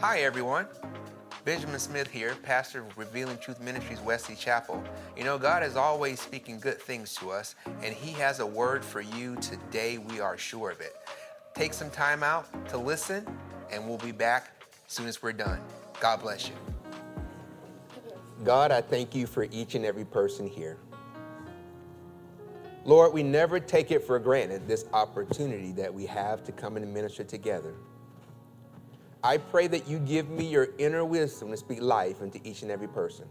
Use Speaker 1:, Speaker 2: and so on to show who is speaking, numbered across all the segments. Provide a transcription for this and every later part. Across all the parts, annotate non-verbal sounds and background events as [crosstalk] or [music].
Speaker 1: Hi, everyone. Benjamin Smith here, pastor of Revealing Truth Ministries, Wesley Chapel. You know, God is always speaking good things to us, and He has a word for you today. We are sure of it. Take some time out to listen, and we'll be back as soon as we're done. God bless you. God, I thank you for each and every person here. Lord, we never take it for granted this opportunity that we have to come and minister together. I pray that you give me your inner wisdom to speak life into each and every person.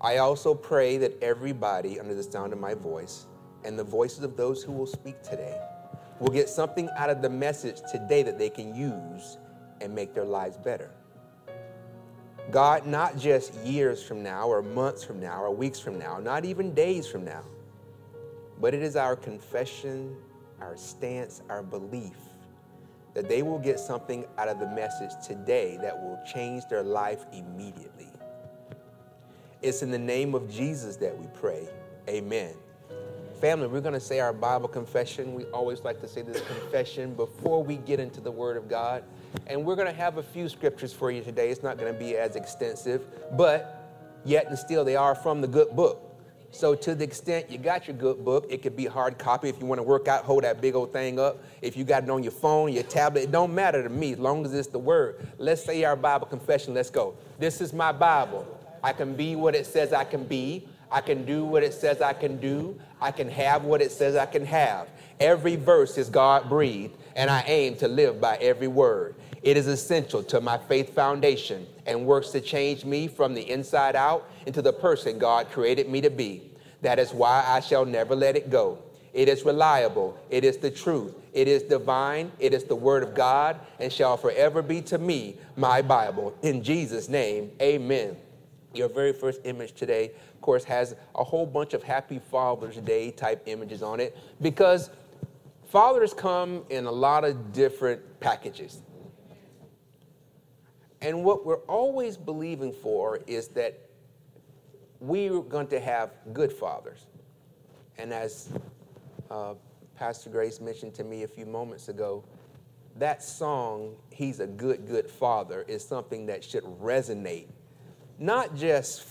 Speaker 1: I also pray that everybody under the sound of my voice and the voices of those who will speak today will get something out of the message today that they can use and make their lives better. God, not just years from now or months from now or weeks from now, not even days from now, but it is our confession, our stance, our belief that they will get something out of the message today that will change their life immediately. It's in the name of Jesus that we pray. Amen. Family, we're going to say our Bible confession. We always like to say this confession before we get into the Word of God. And we're going to have a few scriptures for you today. It's not going to be as extensive, but yet and still they are from the good book. So, to the extent you got your good book, it could be hard copy. If you want to work out, hold that big old thing up. If you got it on your phone, your tablet, it don't matter to me as long as it's the word. Let's say our Bible confession. Let's go. This is my Bible. I can be what it says I can be. I can do what it says I can do. I can have what it says I can have. Every verse is God breathed, and I aim to live by every word. It is essential to my faith foundation and works to change me from the inside out into the person God created me to be. That is why I shall never let it go. It is reliable. It is the truth. It is divine. It is the word of God and shall forever be to me my Bible. In Jesus' name, amen. Your very first image today, of course, has a whole bunch of Happy Father's Day type images on it because fathers come in a lot of different packages. And what we're always believing for is that we're going to have good fathers. And as uh, Pastor Grace mentioned to me a few moments ago, that song, He's a Good, Good Father, is something that should resonate, not just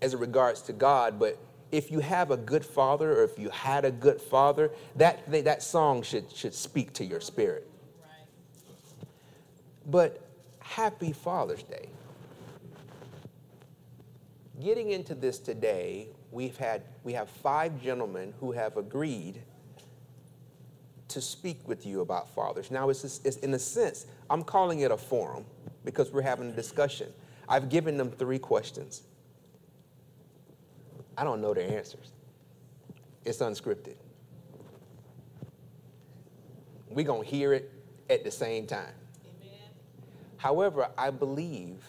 Speaker 1: as it regards to God, but if you have a good father or if you had a good father, that, that song should, should speak to your spirit. But happy Father's Day. Getting into this today, we've had, we have five gentlemen who have agreed to speak with you about fathers. Now, it's, it's in a sense, I'm calling it a forum because we're having a discussion. I've given them three questions. I don't know their answers. It's unscripted. We're going to hear it at the same time. However, I believe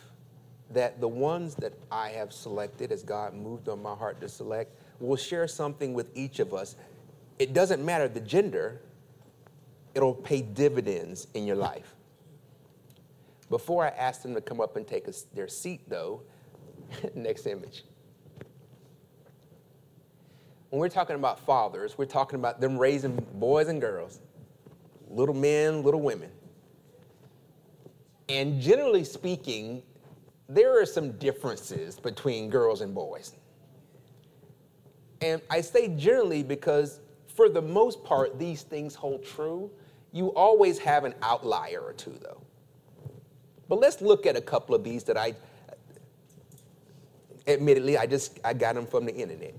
Speaker 1: that the ones that I have selected, as God moved on my heart to select, will share something with each of us. It doesn't matter the gender, it'll pay dividends in your life. Before I ask them to come up and take a, their seat, though, [laughs] next image. When we're talking about fathers, we're talking about them raising boys and girls, little men, little women. And generally speaking, there are some differences between girls and boys. And I say generally because, for the most part, these things hold true. You always have an outlier or two, though. But let's look at a couple of these that I, admittedly, I just I got them from the internet.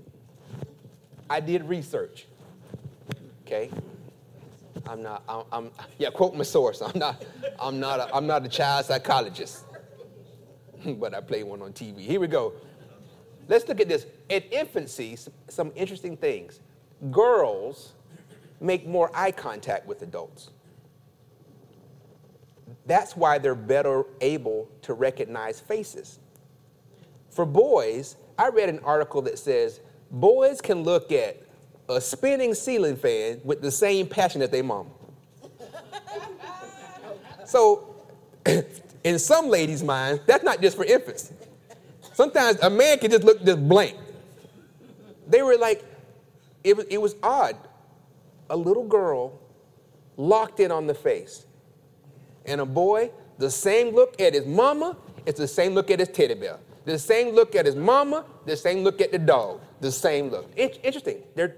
Speaker 1: I did research. Okay, I'm not. I'm, I'm, yeah. Quote my source. I'm not. I'm not. A, I'm not a child psychologist, [laughs] but I play one on TV. Here we go. Let's look at this. At infancy, some interesting things. Girls make more eye contact with adults. That's why they're better able to recognize faces. For boys, I read an article that says boys can look at a spinning ceiling fan with the same passion as their mom. so, [clears throat] in some ladies' minds, that's not just for infants. Sometimes a man can just look just blank. They were like, it was, it was odd. A little girl locked in on the face, and a boy The same look at his mama, it's the same look at his teddy bear. The same look at his mama, the same look at the dog. The same look. In- interesting. They're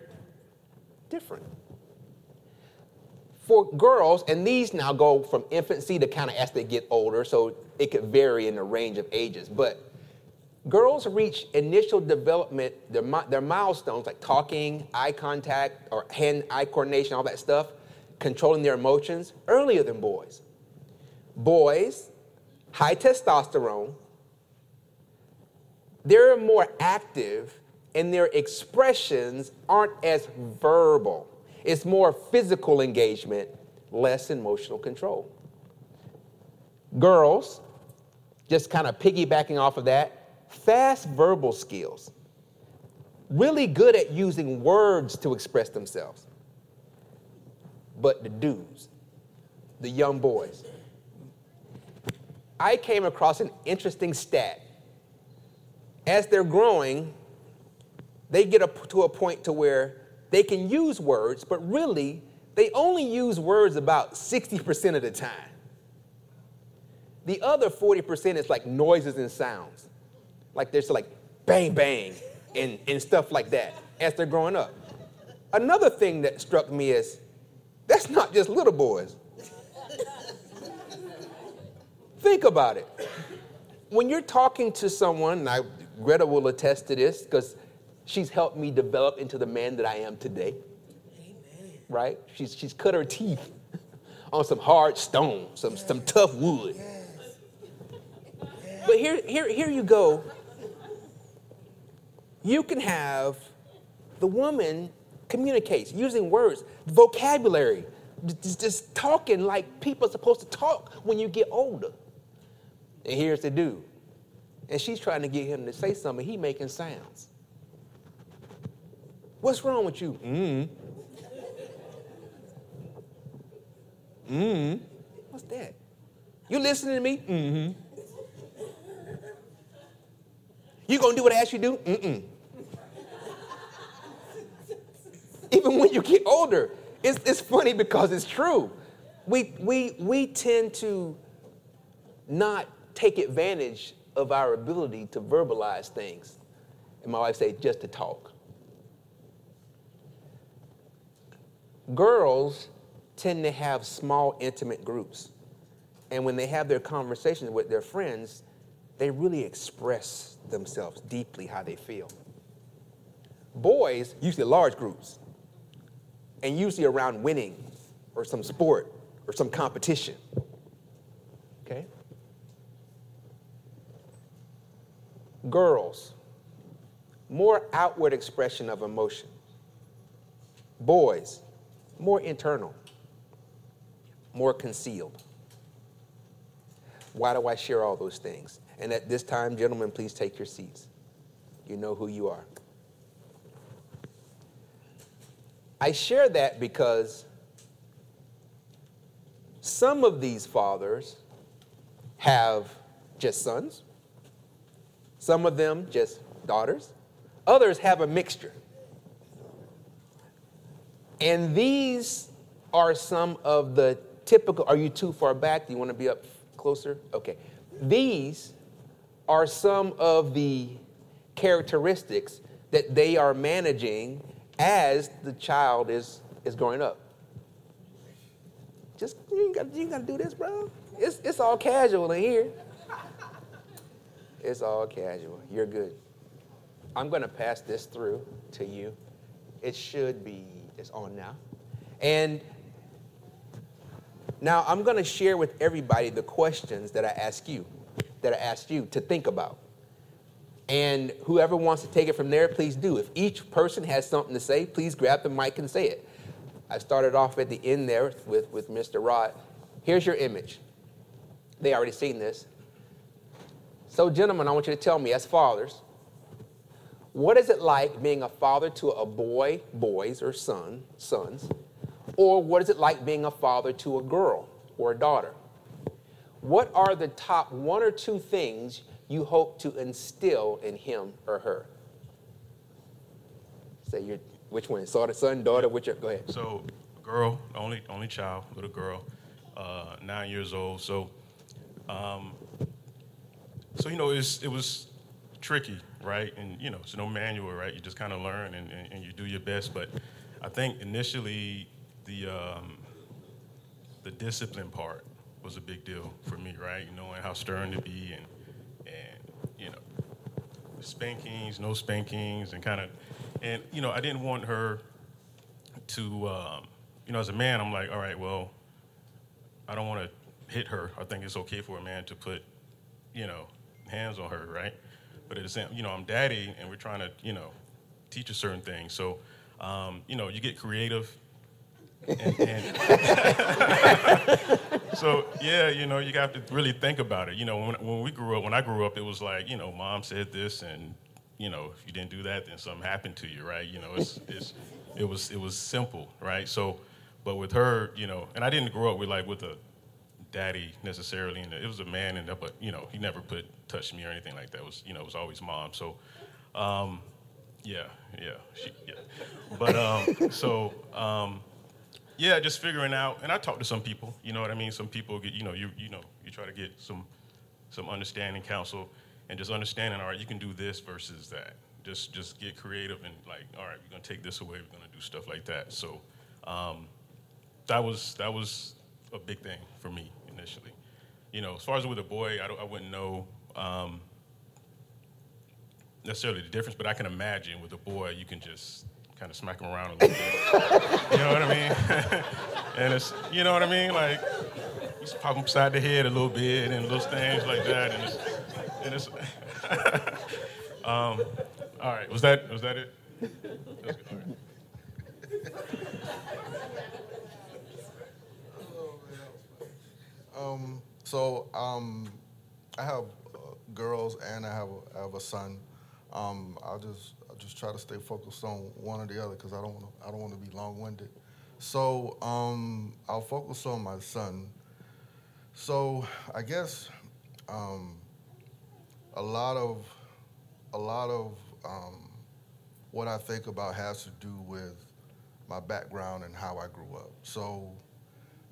Speaker 1: different. For girls, and these now go from infancy to kind of as they get older, so it could vary in the range of ages. But girls reach initial development, their, their milestones like talking, eye contact, or hand eye coordination, all that stuff, controlling their emotions earlier than boys. Boys, high testosterone, they're more active and their expressions aren't as verbal. It's more physical engagement, less emotional control. Girls, just kind of piggybacking off of that, fast verbal skills, really good at using words to express themselves. But the dudes, the young boys, I came across an interesting stat. As they're growing, they get up to a point to where they can use words, but really, they only use words about 60% of the time. The other 40% is like noises and sounds. Like there's like bang, bang, and, and stuff like that as they're growing up. Another thing that struck me is that's not just little boys. [laughs] Think about it. When you're talking to someone, and I, Greta will attest to this because she's helped me develop into the man that I am today. Amen. Right? She's, she's cut her teeth [laughs] on some hard stone, some, yes. some tough wood. Yes. But here, here, here you go. You can have the woman communicates using words, vocabulary, just, just talking like people are supposed to talk when you get older. And here's the dude. And she's trying to get him to say something. He making sounds. What's wrong with you? Mm. Mm. What's that? You listening to me? Mm-hmm. You gonna do what I ask you to do? Mm-mm. Even when you get older, it's, it's funny because it's true. We, we, we tend to not take advantage of our ability to verbalize things. And my wife say, just to talk. Girls tend to have small, intimate groups. And when they have their conversations with their friends, they really express themselves deeply how they feel. Boys, usually large groups, and usually around winning or some sport or some competition. Okay? Girls, more outward expression of emotion. Boys, more internal, more concealed. Why do I share all those things? And at this time, gentlemen, please take your seats. You know who you are. I share that because some of these fathers have just sons, some of them just daughters, others have a mixture. And these are some of the typical. Are you too far back? Do you want to be up closer? Okay. These are some of the characteristics that they are managing as the child is, is growing up. Just, you got you got to do this, bro. It's, it's all casual in here. It's all casual. You're good. I'm to pass this through to you. It should be is on now. And now I'm going to share with everybody the questions that I ask you, that I asked you to think about. And whoever wants to take it from there, please do. If each person has something to say, please grab the mic and say it. I started off at the end there with, with Mr. Rod. Here's your image. They already seen this. So, gentlemen, I want you to tell me, as fathers, what is it like being a father to a boy, boys, or son, sons? Or what is it like being a father to a girl or a daughter? What are the top one or two things you hope to instill in him or her? Say your which one? Son, son, daughter, which go ahead.
Speaker 2: So girl, only only child, little girl, uh, nine years old. So Um, so you know, it was tricky, right? And you know, it's no manual, right? You just kind of learn and, and, and, you do your best. But I think initially the um, the discipline part was a big deal for me, right? Knowing how stern to be and and you know, spankings, no spankings, and kind of, and you know, I didn't want her to, um, you know, as a man, I'm like, all right, well, I don't want to hit her. I think it's okay for a man to put, you know, hands on her, right? But at the same, you know, I'm daddy, and we're trying to, you know, teach a certain thing. So, um, you know, you get creative. And, and [laughs] so yeah, you know, you have to really think about it. You know, when, when we grew up, when I grew up, it was like, you know, mom said this, and you know, if you didn't do that, then something happened to you, right? You know, it's, it's it was it was simple, right? So, but with her, you know, and I didn't grow up with like with a daddy necessarily, and it was a man, and but you know, he never put touched me or anything like that. It was you know, it was always mom. So, um, yeah, yeah, she, yeah. But um, [laughs] so um, yeah, just figuring out, and I talked to some people. You know what I mean? Some people get, you know, you you know, you try to get some some understanding, counsel, and just understanding. All right, you can do this versus that just just get creative and like, all right, we're gonna take this away. We're gonna do stuff like that. So um, that was that was a big thing for me initially. You know, as far as with a boy, I, I wouldn't know um, necessarily the difference, but I can imagine with a boy, you can just kind of smack him around a little bit. [laughs] you know what I mean? [laughs] and it's, you know what I mean? Like, just pop him upside the head a little bit and little things like that. And it's, and it's [laughs] um, all right, was that was that it? That
Speaker 3: um, so um, I have uh, girls and I have a, I have a son. Um, I'll just I'll just try to stay focused on one or the other because I don't wanna, I don't want to be long-winded. So um, I'll focus on my son. So I guess um, a lot of a lot of um, what I think about has to do with my background and how I grew up. So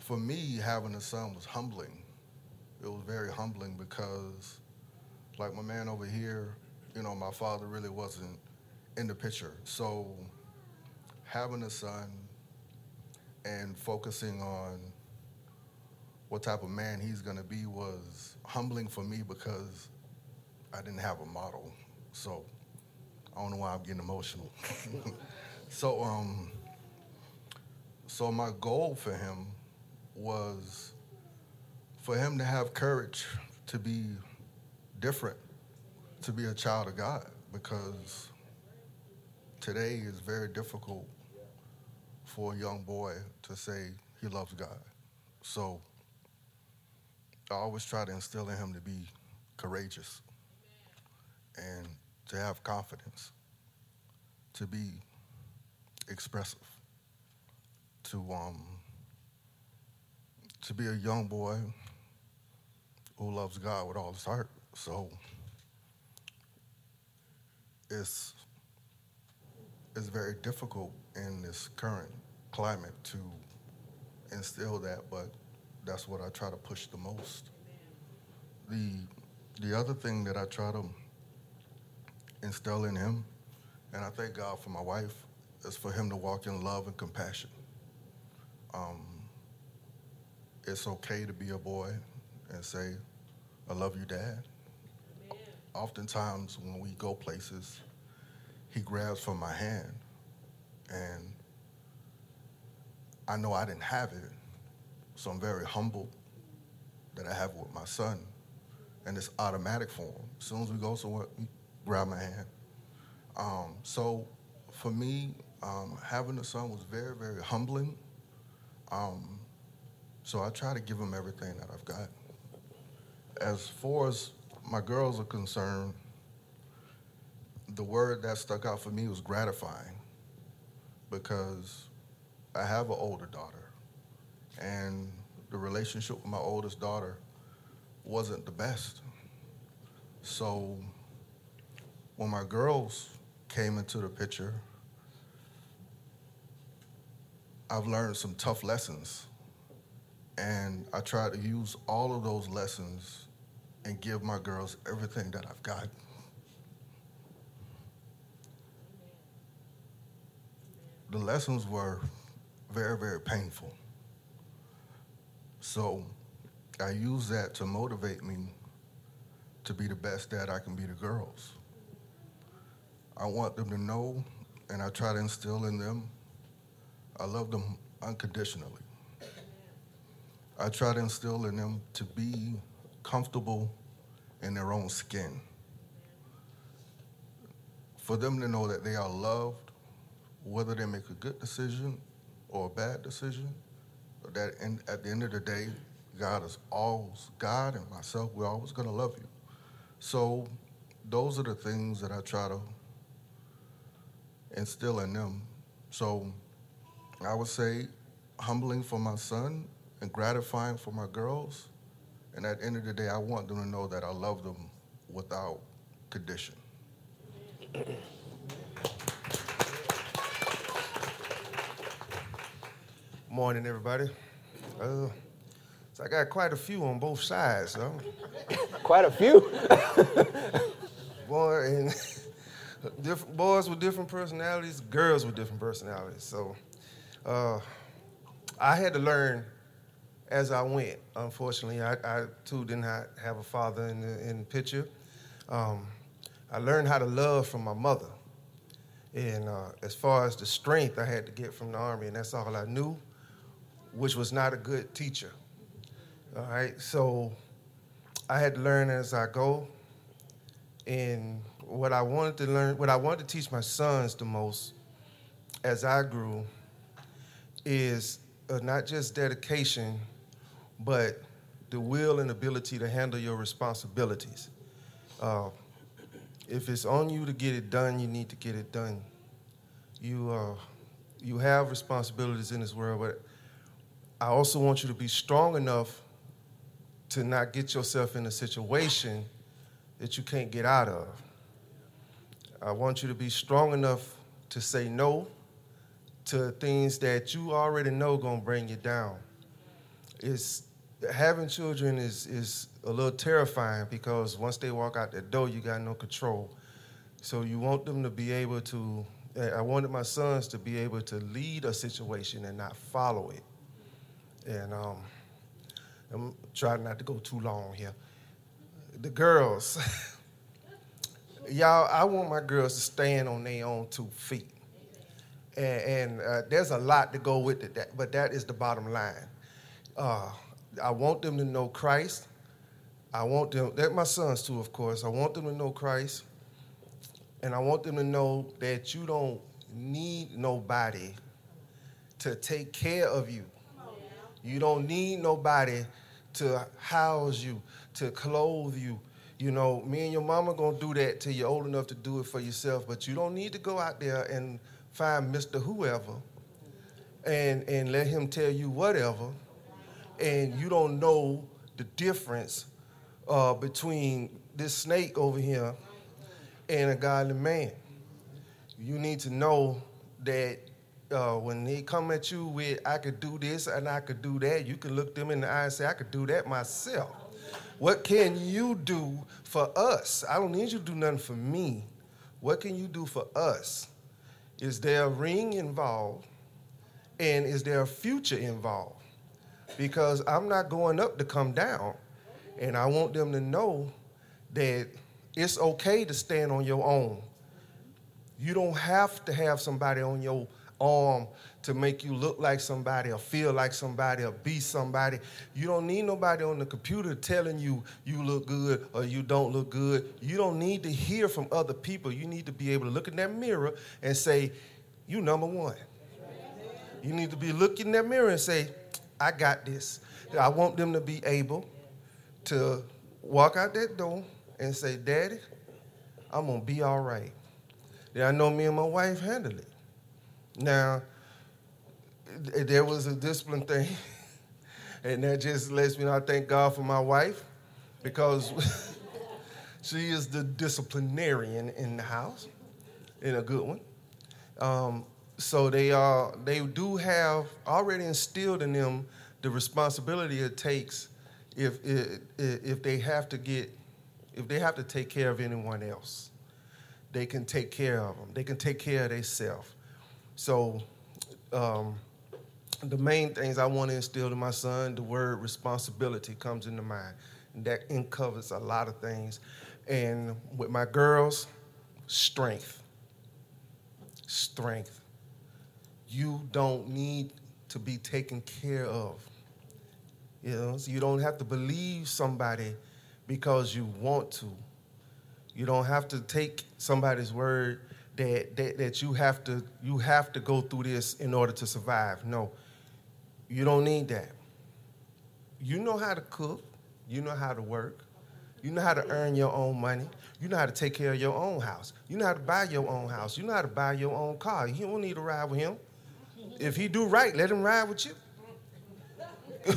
Speaker 3: for me, having a son was humbling. It was very humbling because, like my man over here, you know, my father really wasn't in the picture. So having a son and focusing on what type of man he's going to be was humbling for me because I didn't have a model. So I don't know why I'm getting emotional. [laughs] so, um, so my goal for him was for him to have courage to be different, to be a child of God, because today is very difficult for a young boy to say he loves God. So I always try to instill in him to be courageous and to have confidence, to be expressive, to um, to be a young boy who loves God with all his heart. So it's it's very difficult in this current climate to instill that, but that's what I try to push the most. The the other thing that I try to instill in him, and I thank God for my wife, is for him to walk in love and compassion. Um, it's okay to be a boy and say, I love you, Dad. Amen. Oftentimes, when we go places, he grabs for my hand, and I know I didn't have it, so I'm very humbled that I have it with my son, and it's automatic for him. As soon as we go somewhere, grab my hand. Um, so for me, um, having a son was very, very humbling. Um, so I try to give them everything that I've got. As far as my girls are concerned, the word that stuck out for me was gratifying because I have an older daughter and the relationship with my oldest daughter wasn't the best. So when my girls came into the picture, I've learned some tough lessons. And I try to use all of those lessons and give my girls everything that I've got. The lessons were very, very painful. So I use that to motivate me to be the best dad I can be to girls. I want them to know, and I try to instill in them, I love them unconditionally. I try to instill in them to be comfortable in their own skin. For them to know that they are loved, whether they make a good decision or a bad decision, that in, at the end of the day, God is always, God and myself, we're always going to love you. So those are the things that I try to instill in them. So I would say humbling for my son and gratifying for my girls. And at the end of the day, I want them to know that I love them without condition.
Speaker 4: Morning, everybody. Uh, so I got quite a few on both sides, so.
Speaker 1: Quite a few. [laughs]
Speaker 4: Boy, and [laughs] different boys with different personalities, girls with different personalities. So uh, I had to learn as I went. Unfortunately, I, I too did not have a father in the, in the picture. Um, I learned how to love from my mother. And uh, as far as the strength I had to get from the Army, and that's all I knew, which was not a good teacher. All right, so I had to learn as I go. And what I wanted to learn, what I wanted to teach my sons the most as I grew is uh, not just dedication, but the will and ability to handle your responsibilities. Uh, if it's on you to get it done, you need to get it done. You, uh, you have responsibilities in this world, but I also want you to be strong enough to not get yourself in a situation that you can't get out of. I want you to be strong enough to say no to things that you already know gonna bring you down. It's having children is is a little terrifying because once they walk out the door, you got no control. So you want them to be able to. I wanted my sons to be able to lead a situation and not follow it. And um, I'm trying not to go too long here. The girls, [laughs] y'all, I want my girls to stand on their own two feet. And, and uh, there's a lot to go with it, but that is the bottom line. Uh, I want them to know Christ. I want them, they're my sons too, of course. I want them to know Christ. And I want them to know that you don't need nobody to take care of you. You don't need nobody to house you, to clothe you. You know, me and your mama gonna do that till you're old enough to do it for yourself, but you don't need to go out there and find Mr. Whoever and, and let him tell you whatever, and you don't know the difference uh, between this snake over here and a godly man. You need to know that uh, when they come at you with, I could do this and I could do that, you can look them in the eye and say, I could do that myself. What can you do for us? I don't need you to do nothing for me. What can you do for us? Is there a ring involved? And is there a future involved? Because I'm not going up to come down. And I want them to know that it's okay to stand on your own. You don't have to have somebody on your arm to make you look like somebody or feel like somebody or be somebody. You don't need nobody on the computer telling you you look good or you don't look good. You don't need to hear from other people. You need to be able to look in that mirror and say, You number one. You need to be looking in that mirror and say, I got this. I want them to be able to walk out that door and say, Daddy, I'm gonna be all right. Yeah, I know me and my wife handle it. Now, there was a discipline thing, [laughs] and that just lets me know I thank God for my wife because [laughs] she is the disciplinarian in the house, in a good one. Um, so they are they do have already instilled in them the responsibility it takes if if if they have to get if they have to take care of anyone else, they can take care of them. They can take care of themselves. So, um, the main things I want to instill in my son, the word responsibility comes into mind. And that covers a lot of things. And with my girls, strength. Strength. You don't need to be taken care of. You know, so you don't have to believe somebody because you want to. You don't have to take somebody's word that, that, that you have to you have to go through this in order to survive. No. You don't need that. You know how to cook, you know how to work, you know how to earn your own money, you know how to take care of your own house, you know how to buy your own house, you know how to buy your own car. You don't need to ride with him. If he do right, let him ride with you. [laughs]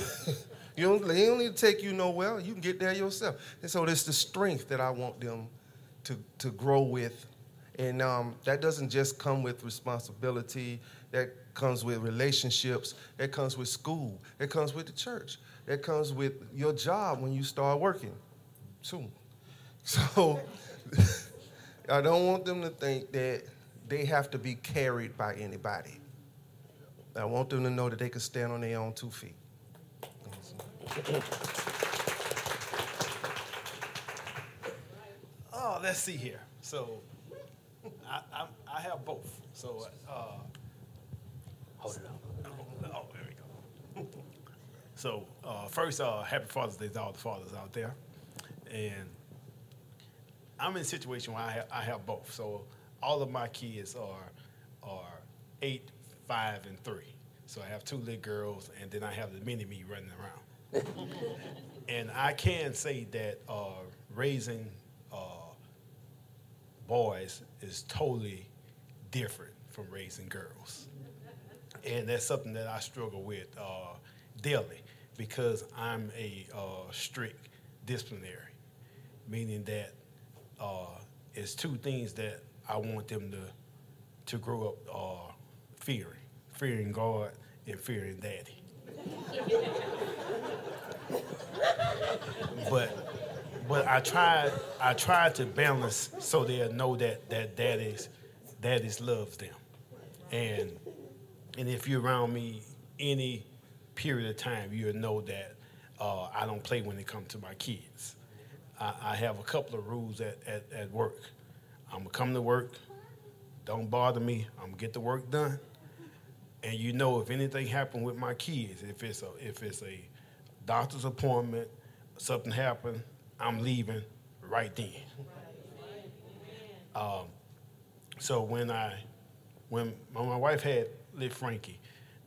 Speaker 4: you don't, he don't need to take you nowhere. You can get there yourself. And so it's the strength that I want them to, to grow with. And um, that doesn't just come with responsibility. That comes with relationships. That comes with school. That comes with the church. That comes with your job when you start working soon. [laughs] So [laughs] I don't want them to think that they have to be carried by anybody. I want them to know that they can stand on their own two feet.
Speaker 5: Oh, let's see here. So I, I, I have both. So uh, hold it up. Oh, there we go. [laughs] So uh, first, uh, happy Father's Day to all the fathers out there, and I'm in a situation where I have, I have both. So all of my kids are are eight, five, and three. So I have two little girls, and then I have the mini me running around. [laughs] and I can say that uh, raising uh, boys is totally different from raising girls. And that's something that I struggle with uh, daily because I'm a uh, strict disciplinary, meaning that uh, it's two things that I want them to to grow up uh, fearing fearing God and fearing daddy. but but I tried I tried to balance so they'll know that that daddy's daddy's loves them. And and if you're around me any period of time, you'll know that uh, I don't play when it comes to my kids. I, I, have a couple of rules at, at, at work. I'm gonna come to work, don't bother me, I'm gonna get the work done and you know if anything happened with my kids, if it's a if it's a doctor's appointment, something happened, I'm leaving right then. Um, so when I when, when my wife had lit Frankie,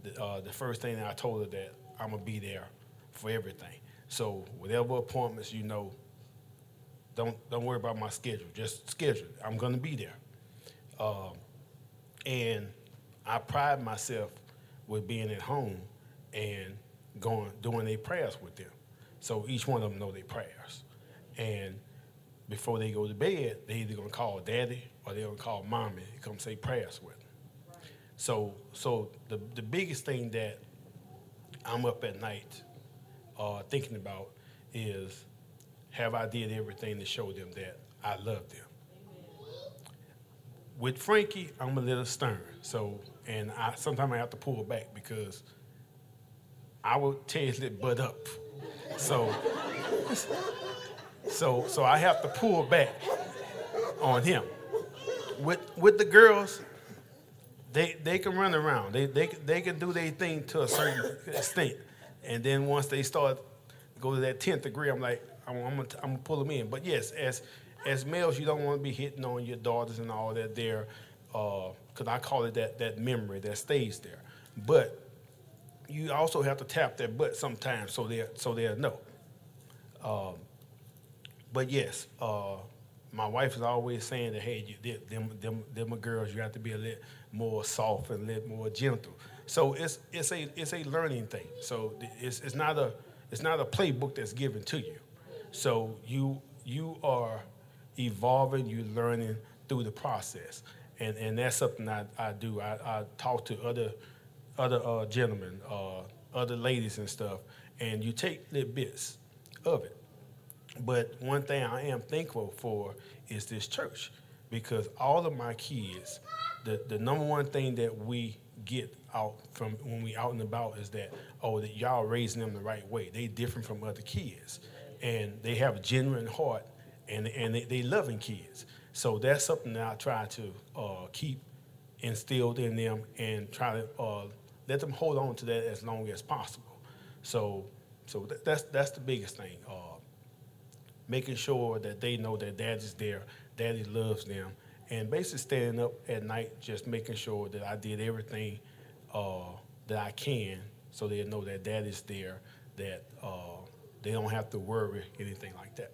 Speaker 5: the, uh, the first thing that I told her that I'm gonna be there for everything. So whatever appointments you know, don't don't worry about my schedule. Just schedule. I'm gonna be there. Um, and I pride myself with being at home and going doing their prayers with them. So each one of them know their prayers. And before they go to bed, they either gonna call daddy or they're gonna call mommy to come say prayers with them. Right. So so the the biggest thing that I'm up at night uh, thinking about is have I did everything to show them that I love them. Amen. With Frankie, I'm a little stern. So and I sometimes I have to pull back because I would tear his butt up. So, so, so I have to pull back on him. With with the girls, they they can run around. They they they can do their thing to a certain extent, and then once they start go to that tenth degree, I'm like I'm, I'm, gonna, I'm gonna pull them in. But yes, as as males, you don't want to be hitting on your daughters and all that. There, uh, because I call it that that memory that stays there. But you also have to tap their butt sometimes so they so they'll know. Um, but yes, uh, my wife is always saying that hey, you, them them them girls. You have to be a little more soft and a little more gentle. So it's it's a it's a learning thing. So it's it's not a it's not a playbook that's given to you. So you you are evolving, you're learning through the process and and that's something I, I do. I, I talk to other other uh, gentlemen, uh, other ladies and stuff, and you take little bits of it. But one thing I am thankful for is this church because all of my kids, the, the number one thing that we get out from when we out and about is that, oh, that y'all raising them the right way. They different from other kids. And they have a genuine heart and, and they, they loving kids. So that's something that I try to uh, keep instilled in them and try to uh, let them hold on to that as long as possible. So, so th- that's that's the biggest thing. Uh, making sure that they know that daddy's there, daddy loves them, and basically standing up at night, just making sure that I did everything uh, that I can, so they know that daddy's there, that uh, they don't have to worry anything like that.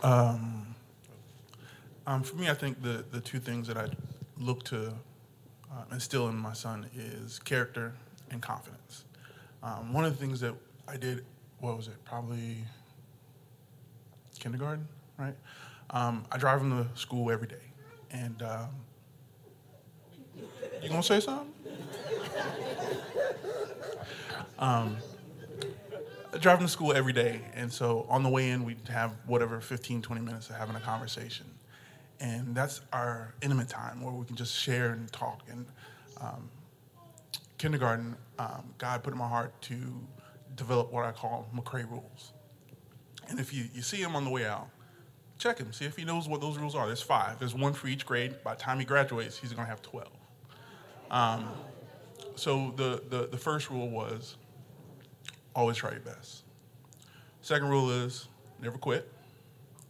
Speaker 6: Um, um, for me, I think the, the two things that I look to uh, instill in my son is character and confidence. Um, one of the things that I did, what was it, probably kindergarten, right? Um, I drive him to school every day. And um, you gonna say something? [laughs] um, Him to school every day. And so on the way in, we'd have whatever 15, 20 minutes of having a conversation. And that's our intimate time where we can just share and talk. And um, kindergarten, um, God put in my heart to develop what I call McCray rules. And if you, you see him on the way out, check him, see if he knows what those rules are. There's five. There's one for each grade. By the time he graduates, he's going to have 12. Um, so the, the, the first rule was always try your best. Second rule is never quit.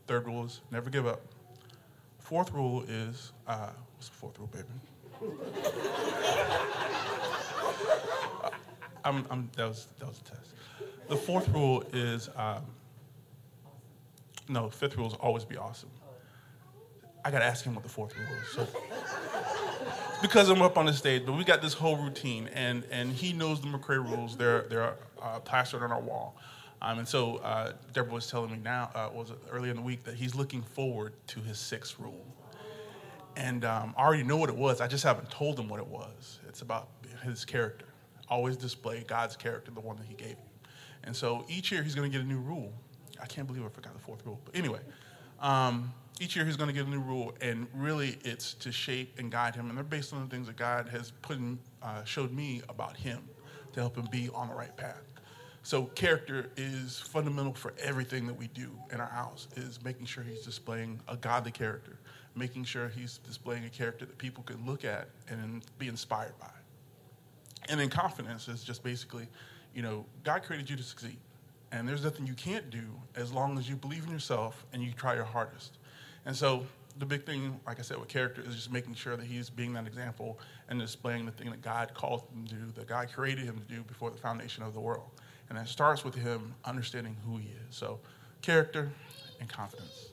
Speaker 6: Third rule is never give up. Fourth rule is uh, what's the fourth rule, baby? [laughs] I'm, I'm, that was that was a test. The fourth rule is um, no. Fifth rule is always be awesome. I gotta ask him what the fourth rule is. So because I'm up on the stage, but we got this whole routine, and and he knows the McCray rules. They're they're uh, plastered on our wall. Um, and so uh, Deborah was telling me now, uh, was earlier in the week, that he's looking forward to his sixth rule. And um, I already know what it was. I just haven't told him what it was. It's about his character. Always display God's character, the one that he gave you. And so each year he's going to get a new rule. I can't believe I forgot the fourth rule. But anyway, um, each year he's going to get a new rule, and really it's to shape and guide him. And they're based on the things that God has put in, uh, showed me about him to help him be on the right path. So character is fundamental for everything that we do in our house. Is making sure he's displaying a godly character, making sure he's displaying a character that people can look at and be inspired by. And then confidence is just basically, you know, God created you to succeed. And there's nothing you can't do as long as you believe in yourself and you try your hardest. And so the big thing, like I said, with character is just making sure that he's being that example and displaying the thing that God called him to do, that God created him to do before the foundation of the world. And that starts with him understanding who he is. So, character and confidence.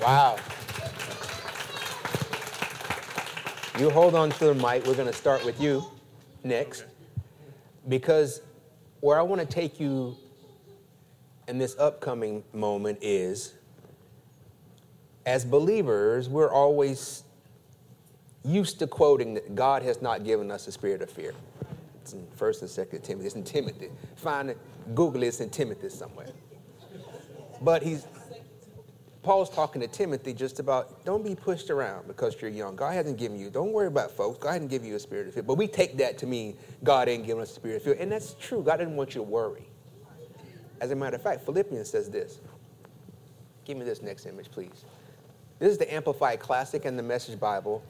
Speaker 1: Wow. You hold on to the mic. We're going to start with you next. Because where I want to take you in this upcoming moment is as believers, we're always used to quoting that God has not given us a spirit of fear. It's in First and Second Timothy. It's in Timothy. Find it, Google it. It's in Timothy somewhere. But he's Paul's talking to Timothy just about don't be pushed around because you're young. God hasn't given you. Don't worry about folks. God hasn't given you a spirit of fear. But we take that to mean God ain't giving us a spirit of fear, and that's true. God didn't want you to worry. As a matter of fact, Philippians says this. Give me this next image, please. This is the Amplified Classic and the Message Bible.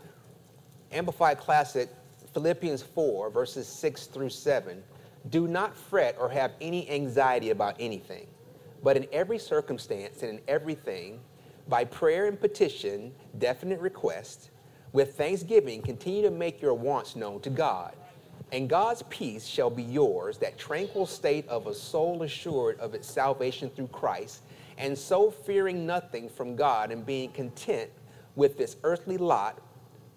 Speaker 1: Amplified Classic Philippians 4, verses 6 through 7 do not fret or have any anxiety about anything, but in every circumstance and in everything, by prayer and petition, definite request, with thanksgiving, continue to make your wants known to God. And God's peace shall be yours, that tranquil state of a soul assured of its salvation through Christ, and so fearing nothing from God and being content with this earthly lot,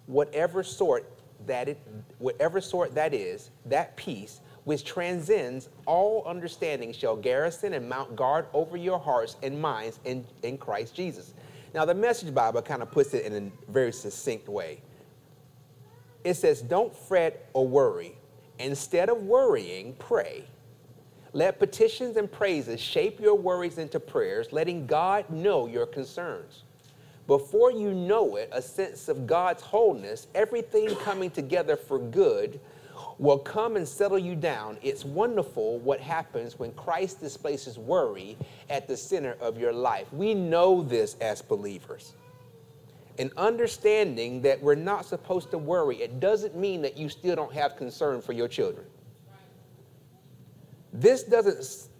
Speaker 1: whatever sort that it, whatever sort that is, that peace which transcends all understanding shall garrison and mount guard over your hearts and minds in, in Christ Jesus. Now, the Message Bible kind of puts it in a very succinct way. It says, Don't fret or worry. Instead of worrying, pray. Let petitions and praises shape your worries into prayers, letting God know your concerns. Before you know it, a sense of God's wholeness, everything coming together for good, will come and settle you down. It's wonderful what happens when Christ displaces worry at the center of your life. We know this as believers. And understanding that we're not supposed to worry, it doesn't mean that you still don't have concern for your children. This doesn't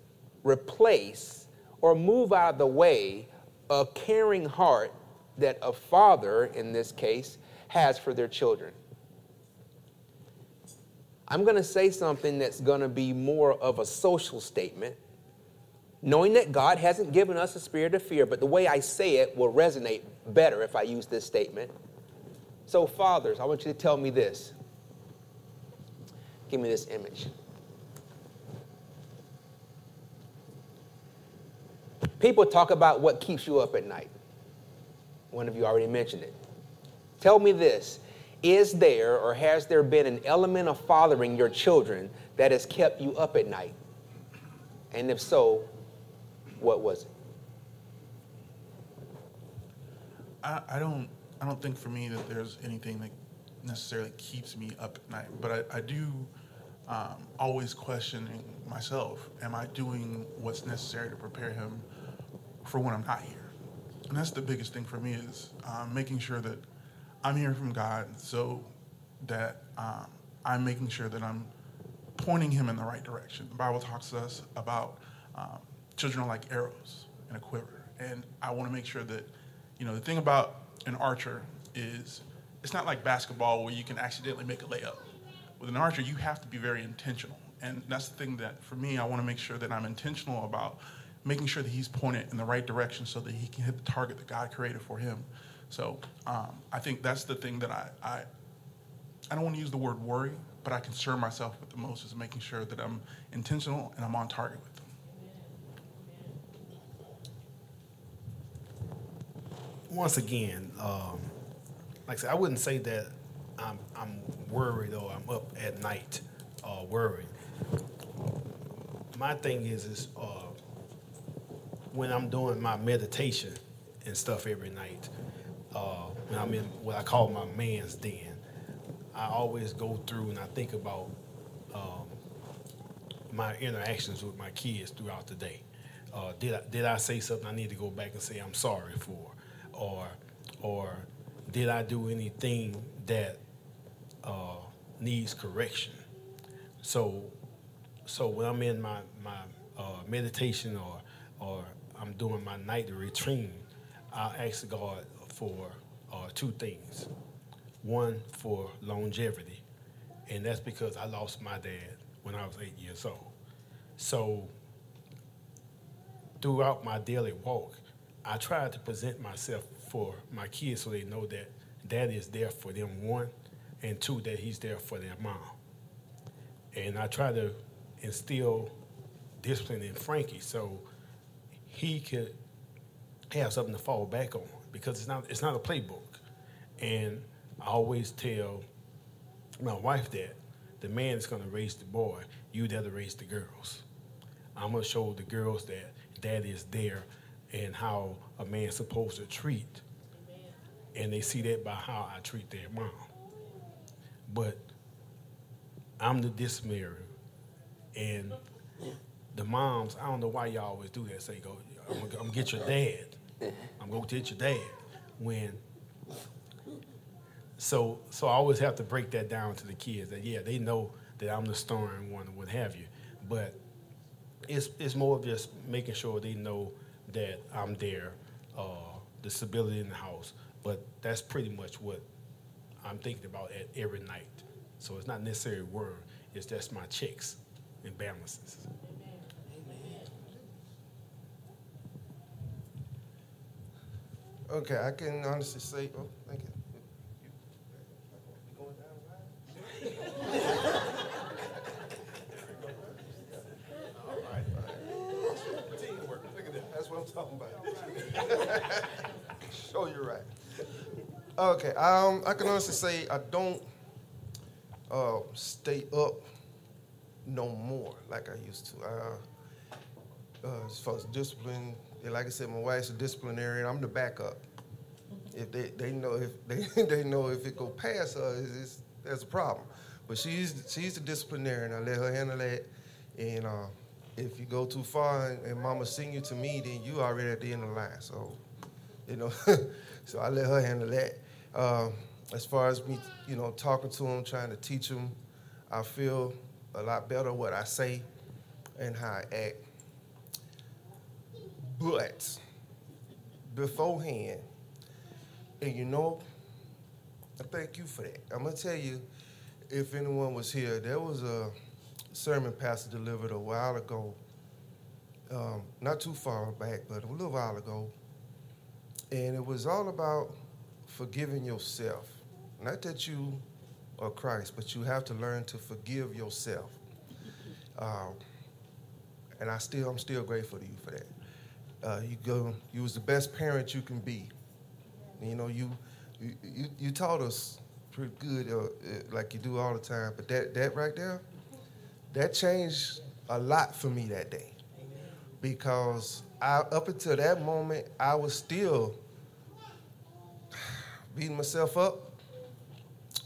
Speaker 1: replace or move out of the way a caring heart that a father, in this case, has for their children. I'm going to say something that's going to be more of a social statement, knowing that God hasn't given us a spirit of fear, but the way I say it will resonate better if I use this statement. So, fathers, I want you to tell me this. Give me this image. People talk about what keeps you up at night. One of you already mentioned it. Tell me this Is there or has there been an element of fathering your children that has kept you up at night? And if so, what was it?
Speaker 6: I, I don't I don't think for me that there's anything that necessarily keeps me up at night, but I, I do um, always questioning myself: Am I doing what's necessary to prepare him for when I'm not here? And that's the biggest thing for me is um, making sure that I'm hearing from God, so that um, I'm making sure that I'm pointing him in the right direction. The Bible talks to us about um, children are like arrows in a quiver, and I want to make sure that you know, the thing about an archer is it's not like basketball where you can accidentally make a layup. With an archer, you have to be very intentional. And that's the thing that, for me, I want to make sure that I'm intentional about making sure that he's pointed in the right direction so that he can hit the target that God created for him. So um, I think that's the thing that I, I, I don't want to use the word worry, but I concern myself with the most is making sure that I'm intentional and I'm on target with them.
Speaker 5: once again, um, like I said, I wouldn't say that I'm, I'm worried or I'm up at night uh, worried. My thing is, is uh, when I'm doing my meditation and stuff every night, uh, when I'm in what I call my man's den, I always go through and I think about um, my interactions with my kids throughout the day. Uh, did I, did I say something I need to go back and say I'm sorry for? or or did I do anything that uh, needs correction? So so when I'm in my my uh, meditation or or I'm doing my nightly routine, I ask God for uh, two things. One for longevity, and that's because I lost my dad when I was eight years old. So throughout my daily walk, I try to present myself for my kids so they know that dad is there for them, one, and two, that he's there for their mom. And I try to instill discipline in Frankie so he could have something to fall back on because it's not it's not a playbook. And I always tell my wife that the man is going to raise the boy, you there to raise the girls. I'm going to show the girls that dad is there and how a man's supposed to treat. And they see that by how I treat their mom. But I'm the disciplinary. And the moms, I don't know why y'all always do that. Say, go, I'm gonna, I'm gonna get your dad. I'm gonna get your dad. When so so I always have to break that down to the kids that yeah, they know that I'm the stern one, what have you. But it's it's more of just making sure they know that I'm there, uh, the stability in the house. But that's pretty much what I'm thinking about at every night. So it's not necessarily word, it's just my checks and balances.
Speaker 4: Okay, I can honestly say, oh, thank you. That's what I'm talking about. Show you're right. Okay, um, I can honestly say I don't uh, stay up no more like I used to. Uh, uh, as far as discipline, and like I said, my wife's a disciplinarian. I'm the backup. If they, they know if [laughs] they, they know if it go past her, it's, it's, there's a problem. But she's she's the disciplinarian. I let her handle that. And uh, if you go too far and, and Mama sing you to me, then you already at the end of the line. So, you know, [laughs] so I let her handle that. Um, as far as me, you know, talking to them, trying to teach them, I feel a lot better what I say and how I act. But beforehand, and you know, I thank you for that. I'm gonna tell you, if anyone was here, there was a sermon pastor delivered a while ago, um, not too far back, but a little while ago, and it was all about forgiving yourself. Not that you are Christ, but you have to learn to forgive yourself. Um, and I still, I'm still grateful to you for that. Uh, you go, you was the best parent you can be. You know, you, you, you, taught us pretty good, uh, uh, like you do all the time. But that, that right there, that changed a lot for me that day, because I, up until that moment, I was still beating myself up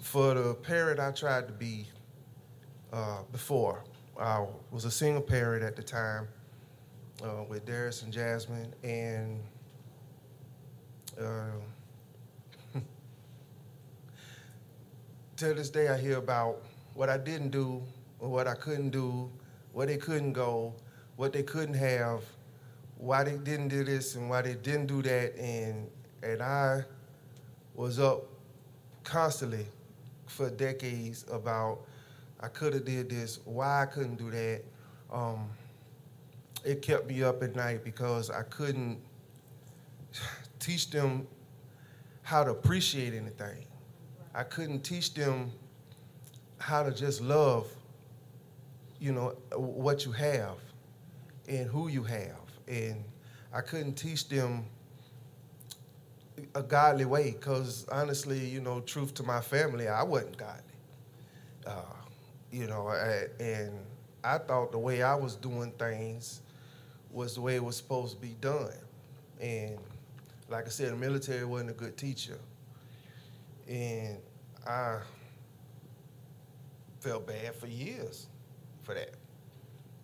Speaker 4: for the parent I tried to be uh, before. I was a single parent at the time uh, with Darius and Jasmine, and [laughs] uh, to this day I hear about what I didn't do, or what I couldn't do, where they couldn't go, what they couldn't have, why they didn't do this and why they didn't do that, and and I was up constantly for decades about I could have did this, why I couldn't do that. Um, it kept me up at night because I couldn't teach them how to appreciate anything. I couldn't teach them how to just love, you know, what you have and who you have. And I couldn't teach them a godly way because honestly, you know, truth to my family, I wasn't godly. Uh, you know, I, and I thought the way I was doing things was the way it was supposed to be done. And like I said, the military wasn't a good teacher. And I felt bad for years for that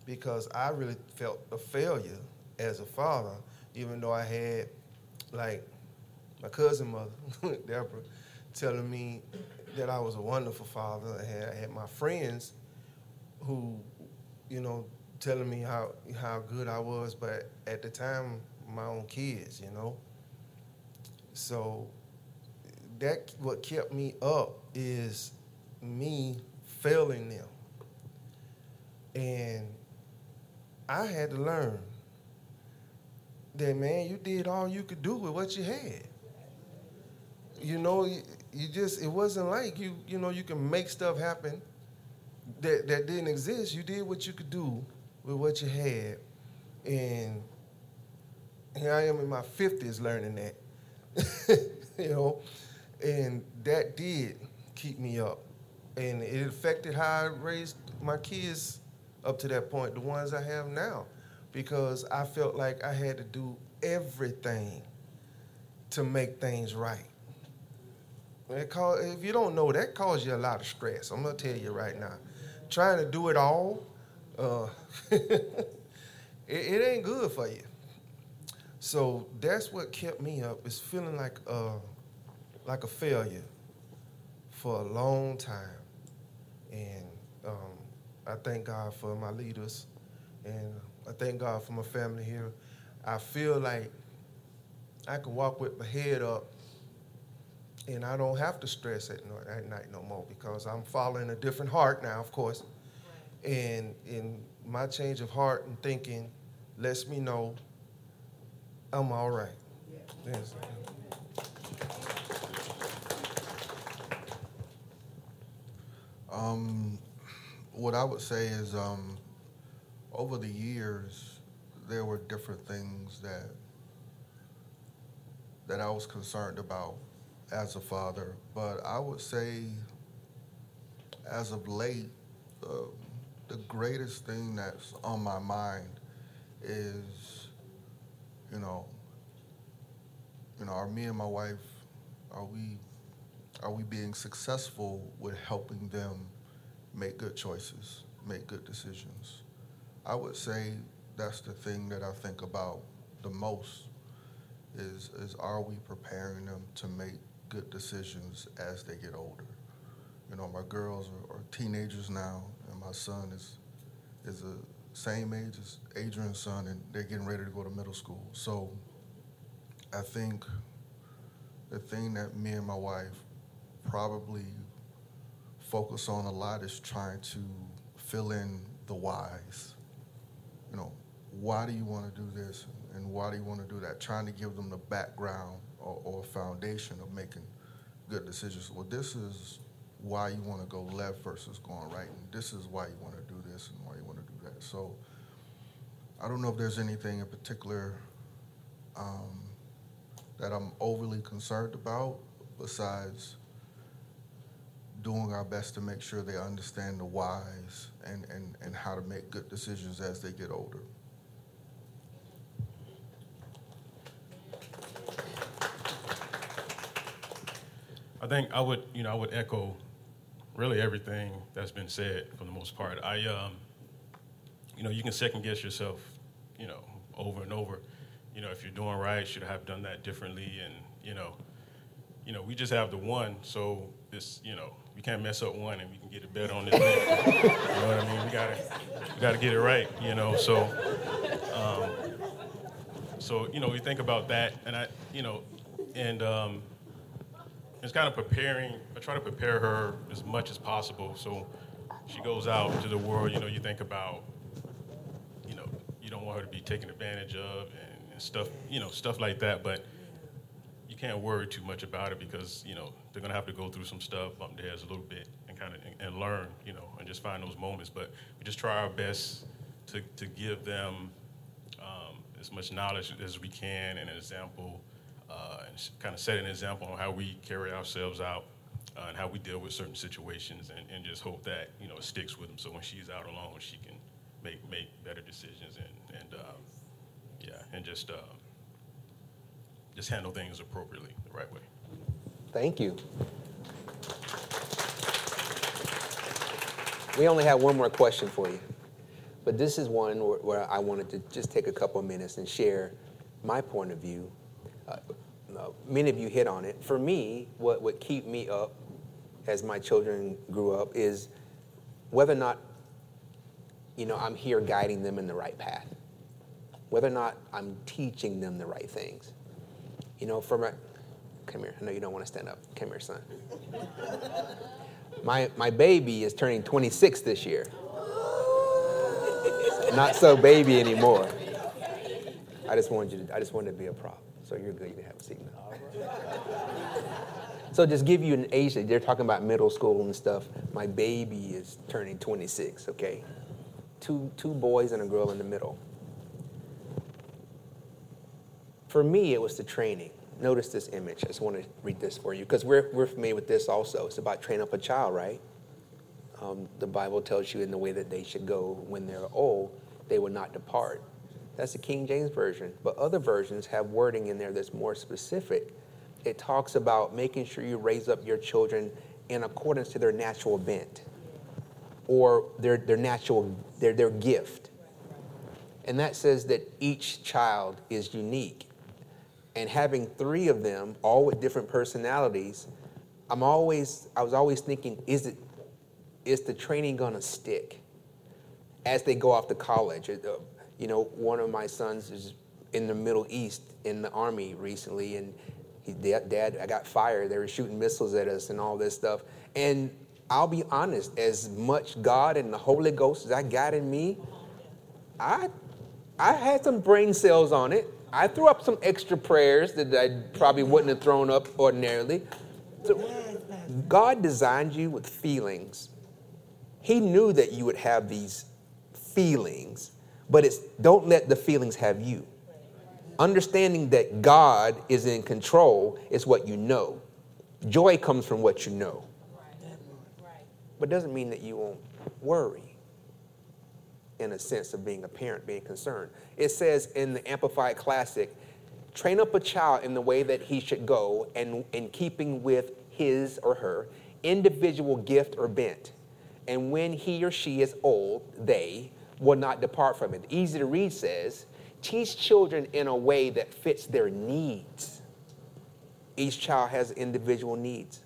Speaker 4: because I really felt a failure as a father, even though I had like my cousin mother, [laughs] Deborah, telling me that I was a wonderful father. I had, I had my friends who, you know, telling me how how good I was, but at the time, my own kids, you know. So that what kept me up is me failing them, and I had to learn that man, you did all you could do with what you had you know, you, you just it wasn't like you you know you can make stuff happen that that didn't exist. You did what you could do with what you had, and here I am in my fifties learning that, [laughs] you know, and that did keep me up, and it affected how I raised my kids up to that point, the ones I have now, because I felt like I had to do everything to make things right. It cause, if you don't know, that causes you a lot of stress. I'm gonna tell you right now. Trying to do it all, uh, [laughs] it, it, ain't good for you. So that's what kept me up. Is feeling like a, like a failure for a long time, and um, I thank God for my leaders, and I thank God for my family here. I feel like I can walk with my head up and I don't have to stress at, at night no more because I'm following a different heart now, of course. Right. And in my change of heart and thinking lets me know I'm all right. Yeah. Yes.
Speaker 3: Um, what I would say is, um, over the years, there were different things that that I was concerned about as a father, but I would say, as of late, uh, the greatest thing that's on my mind is, you know, you know, are me and my wife, are we, are we being successful with helping them make good choices, make good decisions? I would say that's the thing that I think about the most is, is are we preparing them to make good decisions as they get older? You know, my girls are, are teenagers now, and my son is is the same age as Adrian's son, and they're getting ready to go to middle school. So I think the thing that me and my wife probably focus on a lot is trying to fill in the whys. You know, why do you want to do this and why do you want to do that? Trying to give them the background or, or foundation of making good decisions. Well, this is why you want to go left versus going right, and this is why you want to do this and why you want to do So I don't know if there's anything in particular um, that I'm overly concerned about besides doing our best to make sure they understand the whys and, and, and how to make good decisions as they get older.
Speaker 2: I think I would, you know, I would echo really everything that's been said for the most part. I, um, you know, you can second guess yourself, you know, over and over. You know, if you're doing right, should have done that differently? And you know, you know, we just have the one, so this, you know, we can't mess up one, and we can get it better on this next. you know what I mean? We gotta, we gotta get it right. You know, so, um, so you know, we think about that, and I, you know, and. Um, it's kind of preparing. I try to prepare her as much as possible. So she goes out into the world. You know, you think about, you don't want her to be taken advantage of and, and stuff. You know, stuff like that. But you can't worry too much about it because you know they're gonna have to go through some stuff, bump their heads a little bit, and kind of and, and learn. You know, and just find those moments. But we just try our best to to give them um, as much knowledge as we can and an example uh, and kind of set an example on how we carry ourselves out uh, and how we deal with certain situations, and, and just hope that you know it sticks with them. So when she's out alone, she can make make better decisions and and uh, yeah, and just uh, just handle things appropriately the right way.
Speaker 1: Thank you. We only have one more question for you, but this is one where, where I wanted to just take a couple of minutes and share my point of view. Uh, uh, many of you hit on it. For me, what would keep me up as my children grew up is whether or not, you know, I'm here guiding them in the right path, whether or not I'm teaching them the right things. You know, for my, come here. I know you don't want to stand up. Come here, son. My, my baby is turning 26 this year. Not so baby anymore. I just wanted you to, I just wanted to be a prop. So you're good. You can have a seat now. So just give you an age, they're talking about middle school and stuff. My baby is turning 26, okay? Two, two boys and a girl in the middle. For me, it was the training. Notice this image. I just want to read this for you because we're, we're familiar with this also. It's about train up a child, right? Um, the Bible tells you in the way that they should go when they're old, they will not depart. That's the King James Version. But other versions have wording in there that's more specific. It talks about making sure you raise up your children in accordance to their natural bent or their, their natural, their, their gift. And that says that each child is unique and having three of them, all with different personalities, I'm always, I was always thinking, is it, is the training gonna stick as they go off to college? Uh, you know, one of my sons is in the Middle East in the army recently, and he, Dad, I got fired. They were shooting missiles at us and all this stuff. And I'll be honest, as much God and the Holy Ghost as I got in me, I, I had some brain cells on it. I threw up some extra prayers that I probably wouldn't have thrown up ordinarily. So God designed you with feelings. He knew that you would have these feelings, but it's don't let the feelings have you. Understanding that God is in control is what you know. Joy comes from what you know. But doesn't mean that you won't worry. in a sense of being a parent, being concerned. It says in the Amplified Classic, train up a child in the way that he should go and in keeping with his or her individual gift or bent. And when he or she is old, they will not depart from it. Easy to read says, teach children in a way that fits their needs. Each child has individual needs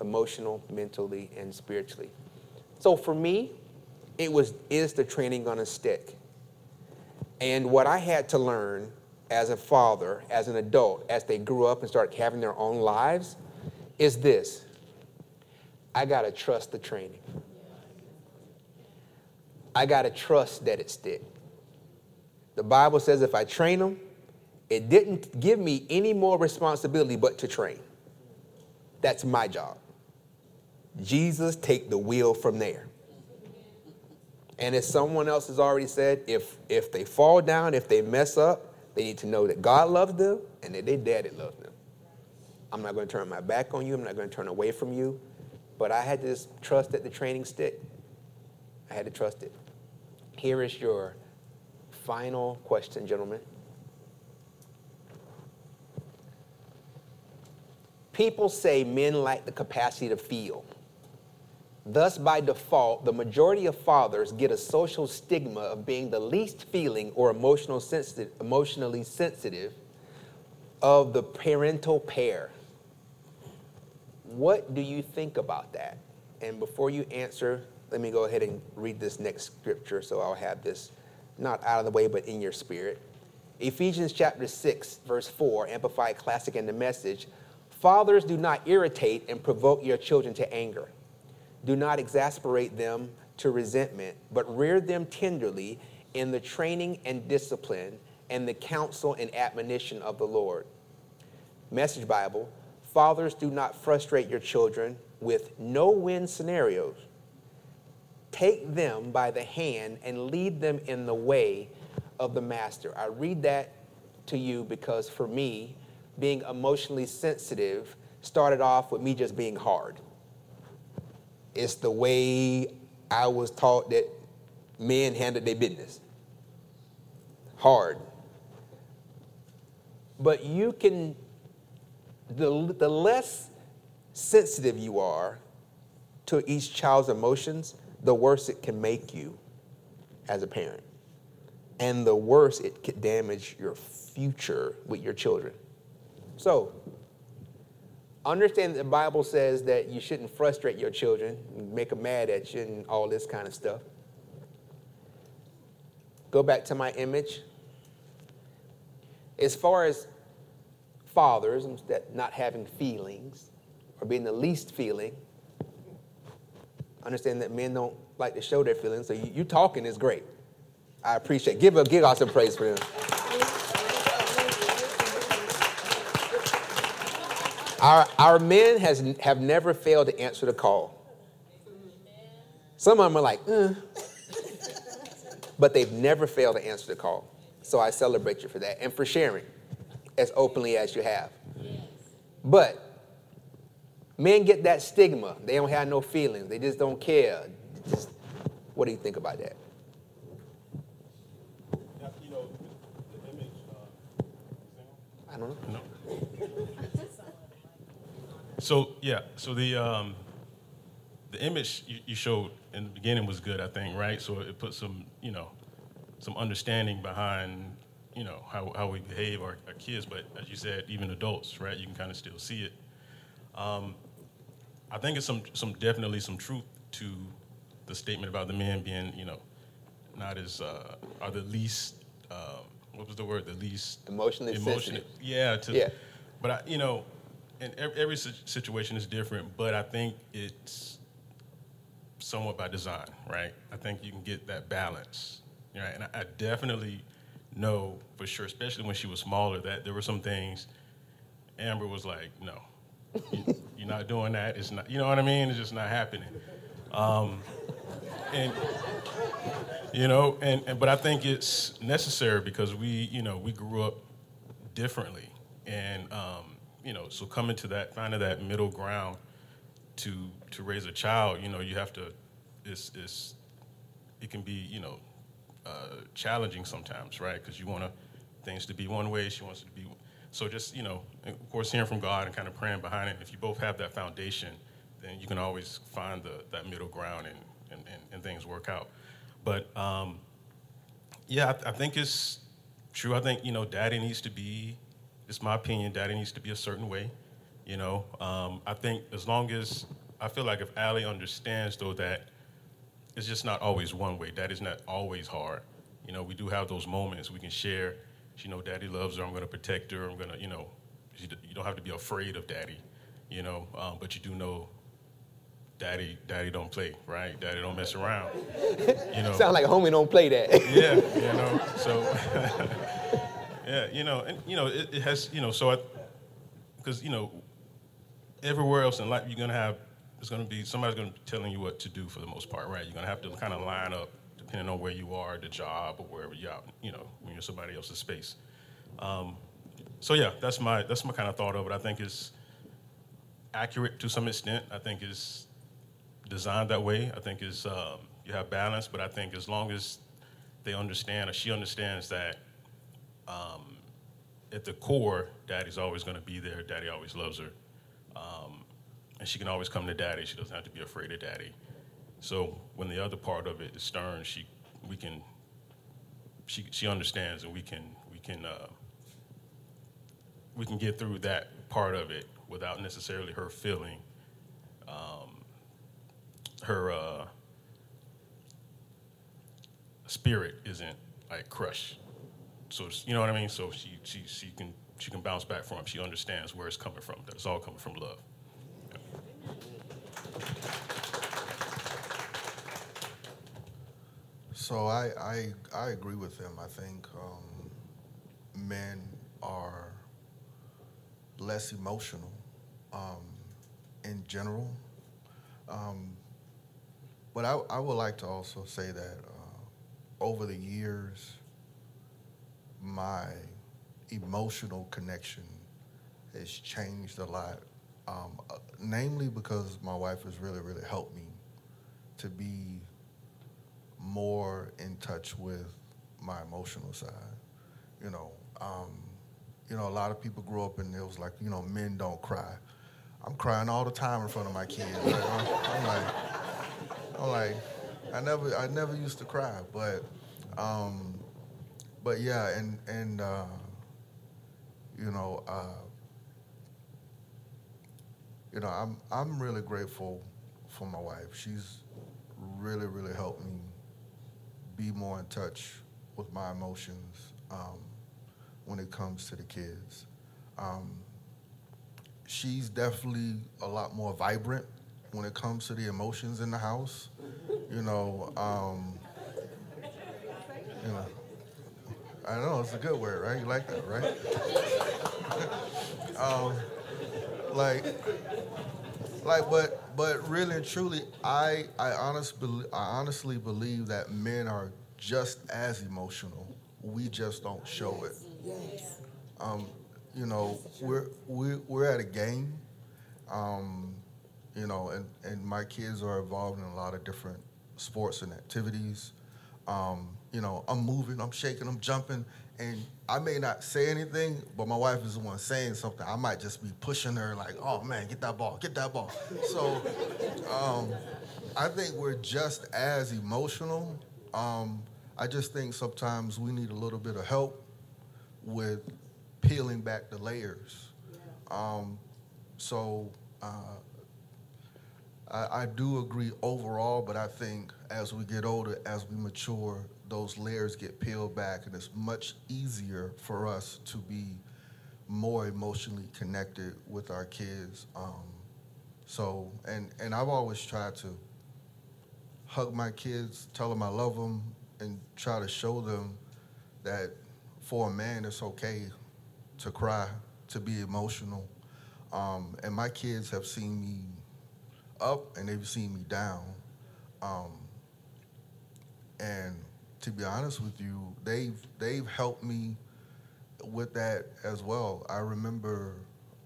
Speaker 1: emotional, mentally, and spiritually. So for me, it was is the training on a stick. And what I had to learn as a father, as an adult, as they grew up and started having their own lives, is this. I gotta trust the training. I gotta trust that it stick. The Bible says if I train them, it didn't give me any more responsibility but to train. That's my job. Jesus take the wheel from there. And as someone else has already said, if if they fall down, if they mess up, they need to know that God loves them and that their daddy loves them. I'm not going to turn my back on you. I'm not going to turn away from you. But I had to trust that the training stick. I had to trust it. Here is your final question, gentlemen. People say men lack the capacity to feel. Thus, by default, the majority of fathers get a social stigma of being the least feeling or emotional sensitive, emotionally sensitive of the parental pair. What do you think about that? And before you answer, let me go ahead and read this next scripture so I'll have this not out of the way, but in your spirit. Ephesians chapter 6, verse 4, Amplified Classic and the Message. Fathers, do not irritate and provoke your children to anger do not exasperate them to resentment, but rear them tenderly in the training and discipline and the counsel and admonition of the Lord. Message Bible Fathers, do not frustrate your children with no win scenarios. Take them by the hand and lead them in the way of the master. I read that to you because for me, being emotionally sensitive started off with me just being hard. It's the way I was taught that men handled their business. Hard. But you can, the, the less sensitive you are to each child's emotions, the worse it can make you as a parent. And the worse it could damage your future with your children. So, understand that the Bible says that you shouldn't frustrate your children, make them mad at you, and all this kind of stuff. Go back to my image. As far as fathers that not having feelings or being the least feeling, understand that men don't like to show their feelings. So you, you talking is great. I appreciate. Give a give out some praise for them. Our, our men has, have never failed to answer the call. Some of them are like, eh. but they've never failed to answer the call. So I celebrate you for that and for sharing as openly as you have. But men get that stigma. They don't have no feelings. They just don't care. Just, what do you think about that? I don't know.
Speaker 2: So yeah, so the um, the image you, you, showed in the beginning was good, I think, right? So it put some, you know, some understanding behind, you know, how, how we behave our, our kids, but as you said, even adults, right? You can kind of still see it. Um, I think it's some some definitely some truth to the statement about the men being, you know, not as uh, are the least. Uh, what was the word? The least
Speaker 1: emotionally emotionally.
Speaker 2: Yeah. To, yeah. But I, you know, and every situation is different, but I think it's somewhat by design, right? I think you can get that balance, right? And I, definitely know for sure, especially when she was smaller, that there were some things Amber was like, no, you, are not doing that. It's not, you know what I mean? It's just not happening. Um, and you know, and, and but I think it's necessary because we, you know, we grew up differently, and um, you know, so coming to that, finding that middle ground to to raise a child, you know, you have to, it's, it's it can be, you know, uh, challenging sometimes, right? Because you want to, things to be one way, she wants it to be. So just you know, of course, hearing from God and kind of praying behind it. If you both have that foundation, then you can always find the that middle ground and and, and, and things work out. But um, yeah, I, I think it's true. I think you know, Daddy needs to be. It's my opinion. Daddy needs to be a certain way. You know, um, I think as long as I feel like if Allie understands though that it's just not always one way. Daddy's not always hard. You know, we do have those moments we can share. You know Daddy loves her. I'm going to protect her. I'm going to, you know, you don't have to be afraid of Daddy. You know, um, but you do know daddy daddy don't play right daddy don't mess around
Speaker 1: you know [laughs] sound like homie don't play that
Speaker 2: yeah you [laughs] know so [laughs] yeah you know and you know it, it has you know so I, because you know everywhere else in life you're gonna have it's gonna be somebody's gonna be telling you what to do for the most part right? You're gonna have to kind of line up depending on where you are the job or wherever you're out you know when you're somebody else's space. Um, so yeah that's my that's my kind of thought of it. I think it's accurate to some extent. I think it's designed that way. I think is um, you have balance, but I think as long as they understand or she understands that um, at the core, daddy's always going to be there. Daddy always loves her. Um, and she can always come to daddy. She doesn't have to be afraid of daddy. So when the other part of it is stern, she, we can, she, she understands and we can, we can, uh, we can get through that part of it without necessarily her feeling um, her uh, spirit isn't like crushed. So you know what I mean. So she she she can she can bounce back from. She understands where it's coming from. That it's all coming from love.
Speaker 3: So I, I I agree with them. I think um, men are less emotional um, in general. Um, but I, I would like to also say that uh, over the years, my emotional connection has changed a lot. Um, uh, namely because my wife has really, really helped me to be more in touch with my emotional side. You know, um, you know, a lot of people grew up and it was like, you know, men don't cry. I'm crying all the time in front of my kids. I'm, I'm like, I'm like, I never, I never used to cry, but, um, but yeah, and and uh, you know, uh, you know, I'm I'm really grateful for my wife. She's really, really helped me be more in touch with my emotions um, when it comes to the kids. Um, she's definitely a lot more vibrant when it comes to the emotions in the house. You know, um, you know, I know it's a good word, right? You like that, right? [laughs] um, like, like, but but really and truly, I I honest I honestly believe that men are just as emotional. We just don't show it. Um, you know, we're we're we're at a game. Um, you know, and, and my kids are involved in a lot of different sports and activities. Um, you know, I'm moving, I'm shaking, I'm jumping, and I may not say anything, but my wife is the one saying something. I might just be pushing her like, "Oh man, get that ball, get that ball." So, um, I think we're just as emotional. Um, I just think sometimes we need a little bit of help with peeling back the layers. Um, so. Uh, I, I do agree overall, but I think as we get older, as we mature, those layers get peeled back, and it's much easier for us to be more emotionally connected with our kids. Um, so, and and I've always tried to hug my kids, tell them I love them, and try to show them that for a man, it's okay to cry, to be emotional. Um, and my kids have seen me up and they've seen me down. Um, and to be honest with you, they've they've helped me with that as well. I remember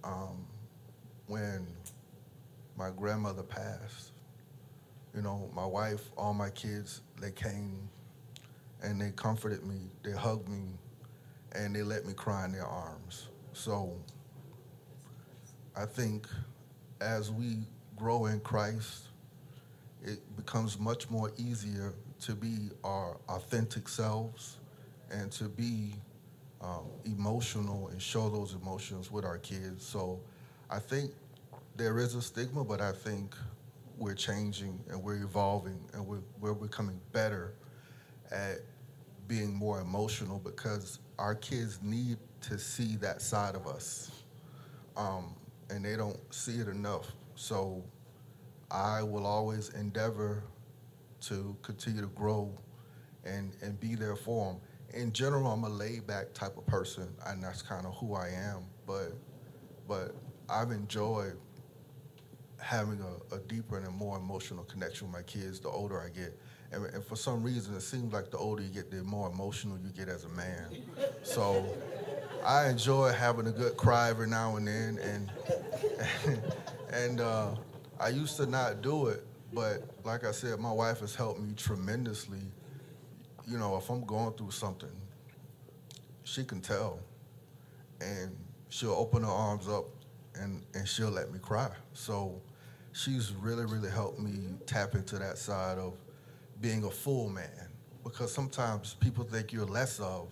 Speaker 3: um, when my grandmother passed. You know, my wife, all my kids, they came and they comforted me, they hugged me, and they let me cry in their arms. So I think as we grow in Christ, it becomes much more easier to be our authentic selves and to be um, emotional and show those emotions with our kids. So I think there is a stigma, but I think we're changing and we're evolving and we're, we're becoming better at being more emotional because our kids need to see that side of us. Um, and they don't see it enough. So I will always endeavor to continue to grow and, and be there for them. In general, I'm a laid back type of person, and that's kind of who I am. But, but I've enjoyed having a, a, deeper and a more emotional connection with my kids the older I get. And, and, for some reason, it seems like the older you get, the more emotional you get as a man. So I enjoy having a good cry every now and then. And, [laughs] and uh, I used to not do it, but like I said, my wife has helped me tremendously. You know, if I'm going through something, she can tell. And she'll open her arms up and, and she'll let me cry. So she's really, really helped me tap into that side of being a full man. Because sometimes people think you're less of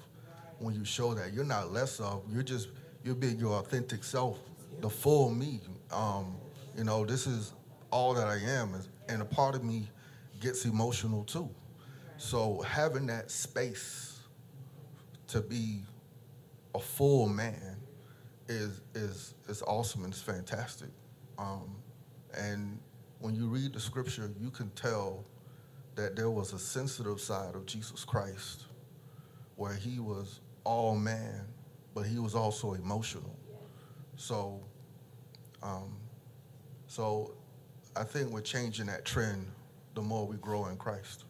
Speaker 3: when you show that. You're not less of, you're just, you're being your authentic self, the full me. Um, you know, this is all that I am. And a part of me gets emotional too. So having that space to be a full man is is is awesome and it's fantastic. Um, and when you read the scripture, you can tell that there was a sensitive side of Jesus Christ where he was all man, but he was also emotional. So, um, so I think we're changing that trend the more we grow in Christ.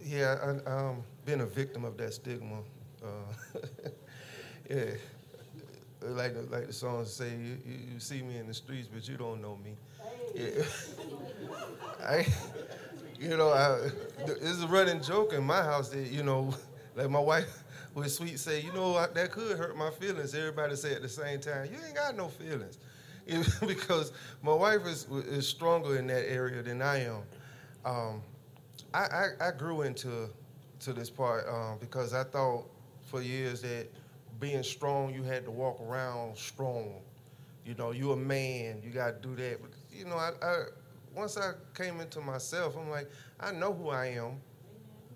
Speaker 4: Yeah, I've um, been a victim of that stigma uh, [laughs] yeah, like the, like the song say, you, you, see me in the streets, but you don't know me. Yeah. [laughs] I, you know, I, it's a running joke in my house that you know, [laughs] like my wife would sweet say, you know, that could hurt my feelings. Everybody say at the same time, you ain't got no feelings, [laughs] because my wife is is stronger in that area than I am. Um, I, I, I grew into to this part um, because I thought for years that being strong, you had to walk around strong. You know, you're a man, you got to do that. But, you know, I, I, once I came into myself, I'm like, I know who I am.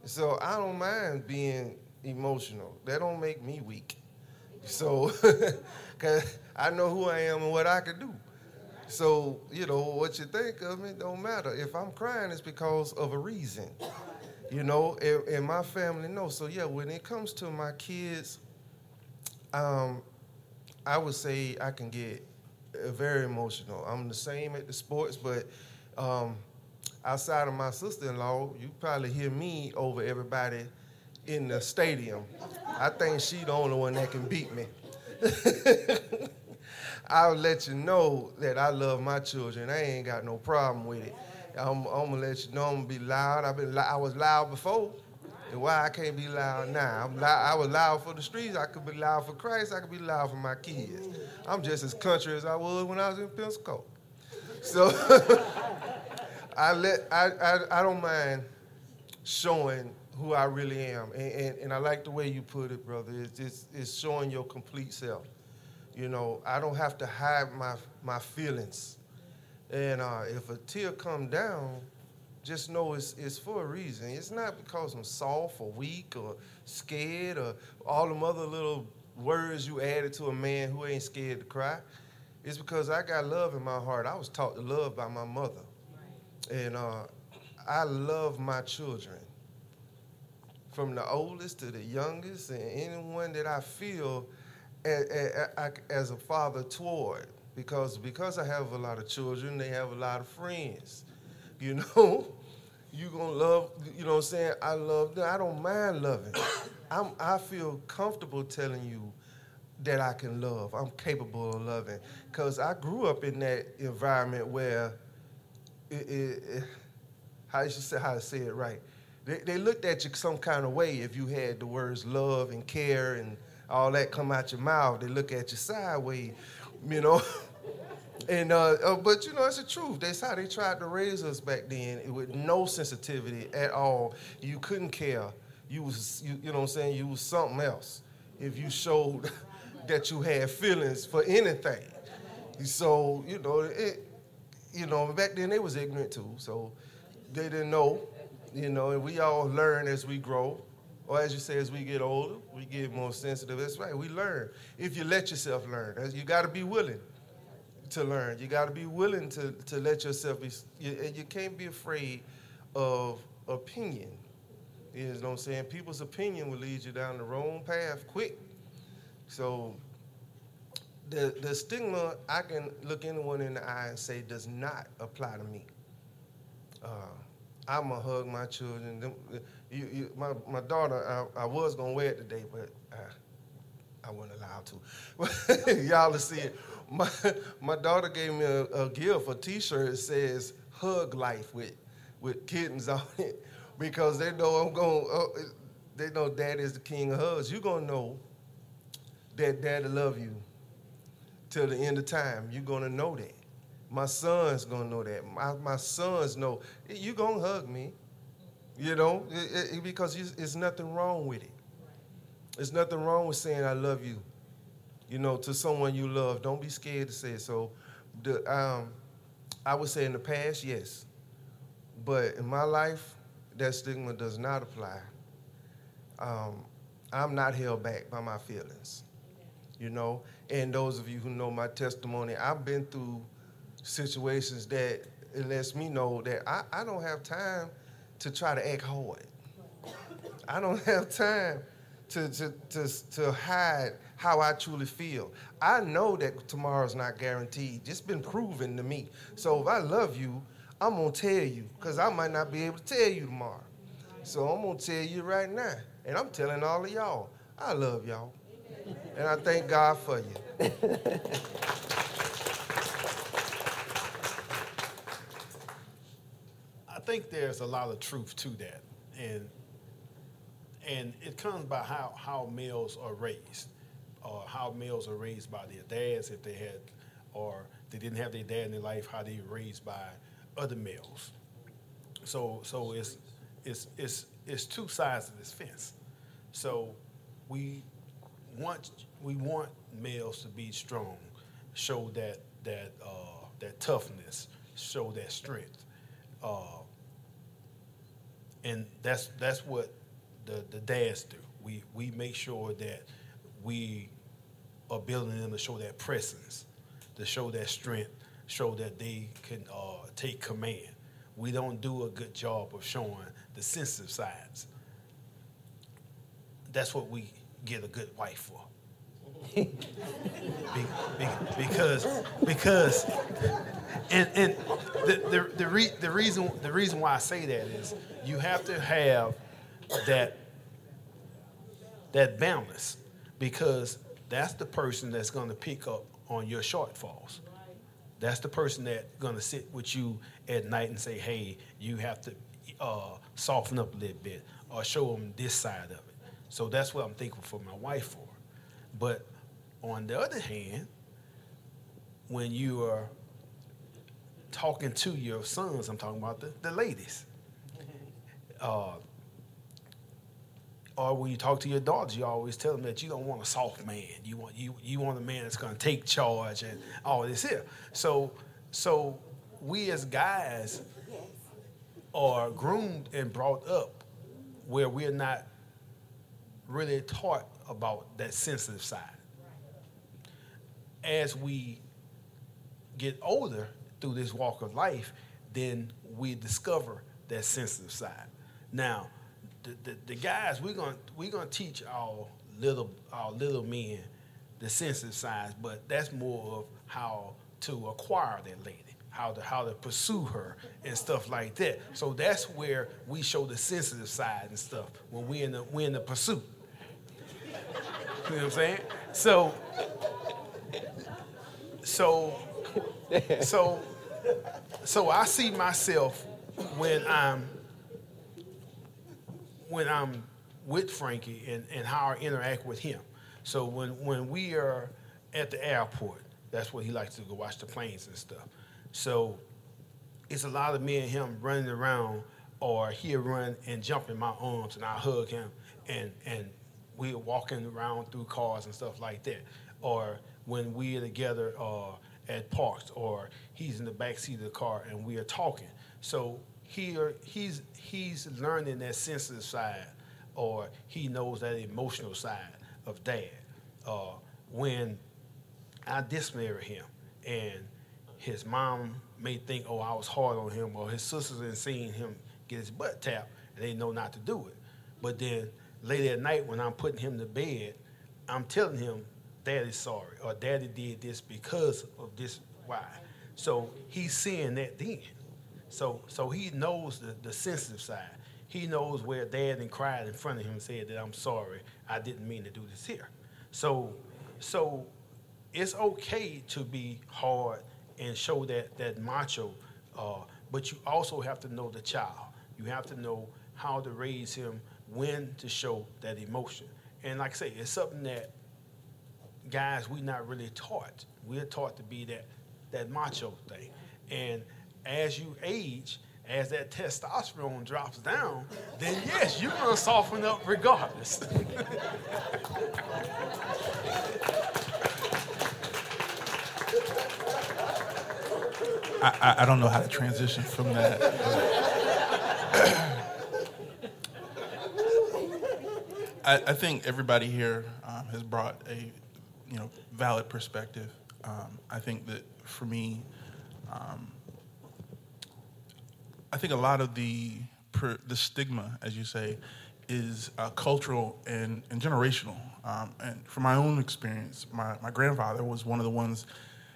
Speaker 4: So I don't mind being emotional. That don't make me weak. So, [laughs] cause I know who I am and what I can do. So, you know, what you think of me don't matter. If I'm crying, it's because of a reason you know, and, and, my family knows. So yeah, when it comes to my kids, um, I would say I can get uh, very emotional. I'm the same at the sports, but um, outside of my sister-in-law, you probably hear me over everybody in the stadium. I think she the only one that can beat me. [laughs] I'll let you know that I love my children. I ain't got no problem with it. I'm, I'm gonna let you know I'm gonna be loud. I've been I was loud before. And why I can't be loud now? I'm loud, I was loud for the streets. I could be loud for Christ. I could be loud for my kids. I'm just as country as I was when I was in Pensacola. So [laughs] I let I, I, I don't mind showing who I really am, and, and, and I like the way you put it, brother. It's, it's, it's showing your complete self. You know, I don't have to hide my my feelings. And uh, if a tear come down, just know it's, it's for a reason. It's not because I'm soft or weak or scared or all them other little words you added to a man who ain't scared to cry. It's because I got love in my heart. I was taught to love by my mother. Right. And uh, I love my children. From the oldest to the youngest, and anyone that I feel as a father toward because because I have a lot of children, they have a lot of friends. You [laughs] know, you gonna love. You know what I'm saying? I love them. I don't mind loving. [coughs] I'm, I feel comfortable telling you that I can love. I'm capable of loving. Because I grew up in that environment where, it, it, it, how you say how to say it right. They, they looked at you some kind of way if you had the words love and care and all that come out your mouth. They look at you sideways, you know. [laughs] and uh, uh, but you know it's the truth. That's how they tried to raise us back then with no sensitivity at all. You couldn't care. You was you, you know what I'm saying. You was something else if you showed [laughs] that you had feelings for anything. So you know it. You know back then they was ignorant too. So they didn't know you know, and we all learn as we grow. Or as you say, as we get older, we get more sensitive. That's right, we learn. If you let yourself learn, you got to be willing to learn. You got to be willing to, to let yourself be, you, and you can't be afraid of opinion. You know what I'm saying? People's opinion will lead you down the wrong path quick. So the, the stigma, I can look anyone in the eye and say does not apply to me. Uh, I'm gonna hug my children. You, you, my, my daughter, I, I was gonna wear it today, but I, I wasn't allowed to. [laughs] Y'all to see it. My, my daughter gave me a, a gift, a T-shirt that says "Hug Life" with with kittens [laughs] on it, because they know I'm going. Uh, they know Dad is the king of hugs. You're gonna know that Daddy love you till the end of time. You're gonna know that. My son's gonna know that. My, my sons know you gonna hug me, you know, it, it, because it's nothing wrong with it. There's nothing wrong with saying I love you, you know, to someone you love. Don't be scared to say it. So, the, um, I would say in the past, yes, but in my life, that stigma does not apply. Um, I'm not held back by my feelings, you know. And those of you who know my testimony, I've been through situations that it lets me know that I, I don't have time to try to act hard. I don't [laughs] have time to, to, to, to hide how I truly feel. I know that tomorrow's not guaranteed. It's been proven to me. So if I love you, I'm gonna tell you, because I might not be able to tell you tomorrow. So I'm gonna tell you right now. And I'm telling all of y'all, I love y'all. And I thank God for you. [laughs]
Speaker 5: think there's a lot of truth to that, and and it comes by how how males are raised, or how males are raised by their dads if they had, or they didn't have their dad in their life, how they were raised by other males. So so it's it's it's it's two sides of this fence. So we want we want males to be strong, show that that uh, that toughness, show that strength. Uh, and that's that's what the the dads do. We we make sure that we are building them to show that presence, to show that strength, show that they can uh, take command. We don't do a good job of showing the sensitive sides. That's what we get a good wife for. [laughs] be, be, because because and and the the the, re, the reason the reason why I say that is you have to have that that balance because that's the person that's going to pick up on your shortfalls. That's the person that's going to sit with you at night and say, "Hey, you have to uh, soften up a little bit or show them this side of it." So that's what I'm thankful for my wife for. But on the other hand, when you are talking to your sons, I'm talking about the, the ladies uh, or when you talk to your daughters, you always tell them that you don't want a soft man. You want you you want a man that's going to take charge and all this here. So so we as guys are groomed and brought up where we're not really taught about that sensitive side. As we get older through this walk of life, then we discover that sensitive side. Now, the, the, the guys we're gonna we're gonna teach our little our little men the sensitive sides, but that's more of how to acquire that lady, how to how to pursue her and stuff like that. So that's where we show the sensitive side and stuff when we in the we in the pursuit. You know what I'm saying? So, so, [laughs] so, so I see myself when I'm when I'm with Frankie and, and how I interact with him. So when when we are at the airport, that's where he likes to go watch the planes and stuff. So it's a lot of me and him running around, or he'll run and jump in my arms, and I hug him, and and we're walking around through cars and stuff like that. Or when we're together uh, at parks, or he's in the back seat of the car and we are talking. So here he's he's learning that sensitive side, or he knows that emotional side of dad. Uh, when I dismarry him, and his mom may think, oh, I was hard on him, or his sisters had seen him get his butt tapped, and they know not to do it. But then later at night when I'm putting him to bed, I'm telling him, Daddy's sorry, or Daddy did this because of this why. So he's seeing that then. So so he knows the, the sensitive side. He knows where dad and cried in front of him and said that I'm sorry, I didn't mean to do this here. So so it's okay to be hard and show that that macho, uh, but you also have to know the child. You have to know how to raise him, when to show that emotion. And like I say, it's something that guys we're not really taught. We're taught to be that that macho thing. And as you age, as that testosterone drops down, then yes, you're gonna soften up regardless.
Speaker 6: I, I, don't know how to transition from that. I, I, think everybody here um, has brought a you know valid perspective. Um, I think that for me, um, I think a lot of the per, the stigma, as you say, is uh, cultural and, and generational. Um, and from my own experience, my, my grandfather was one of the ones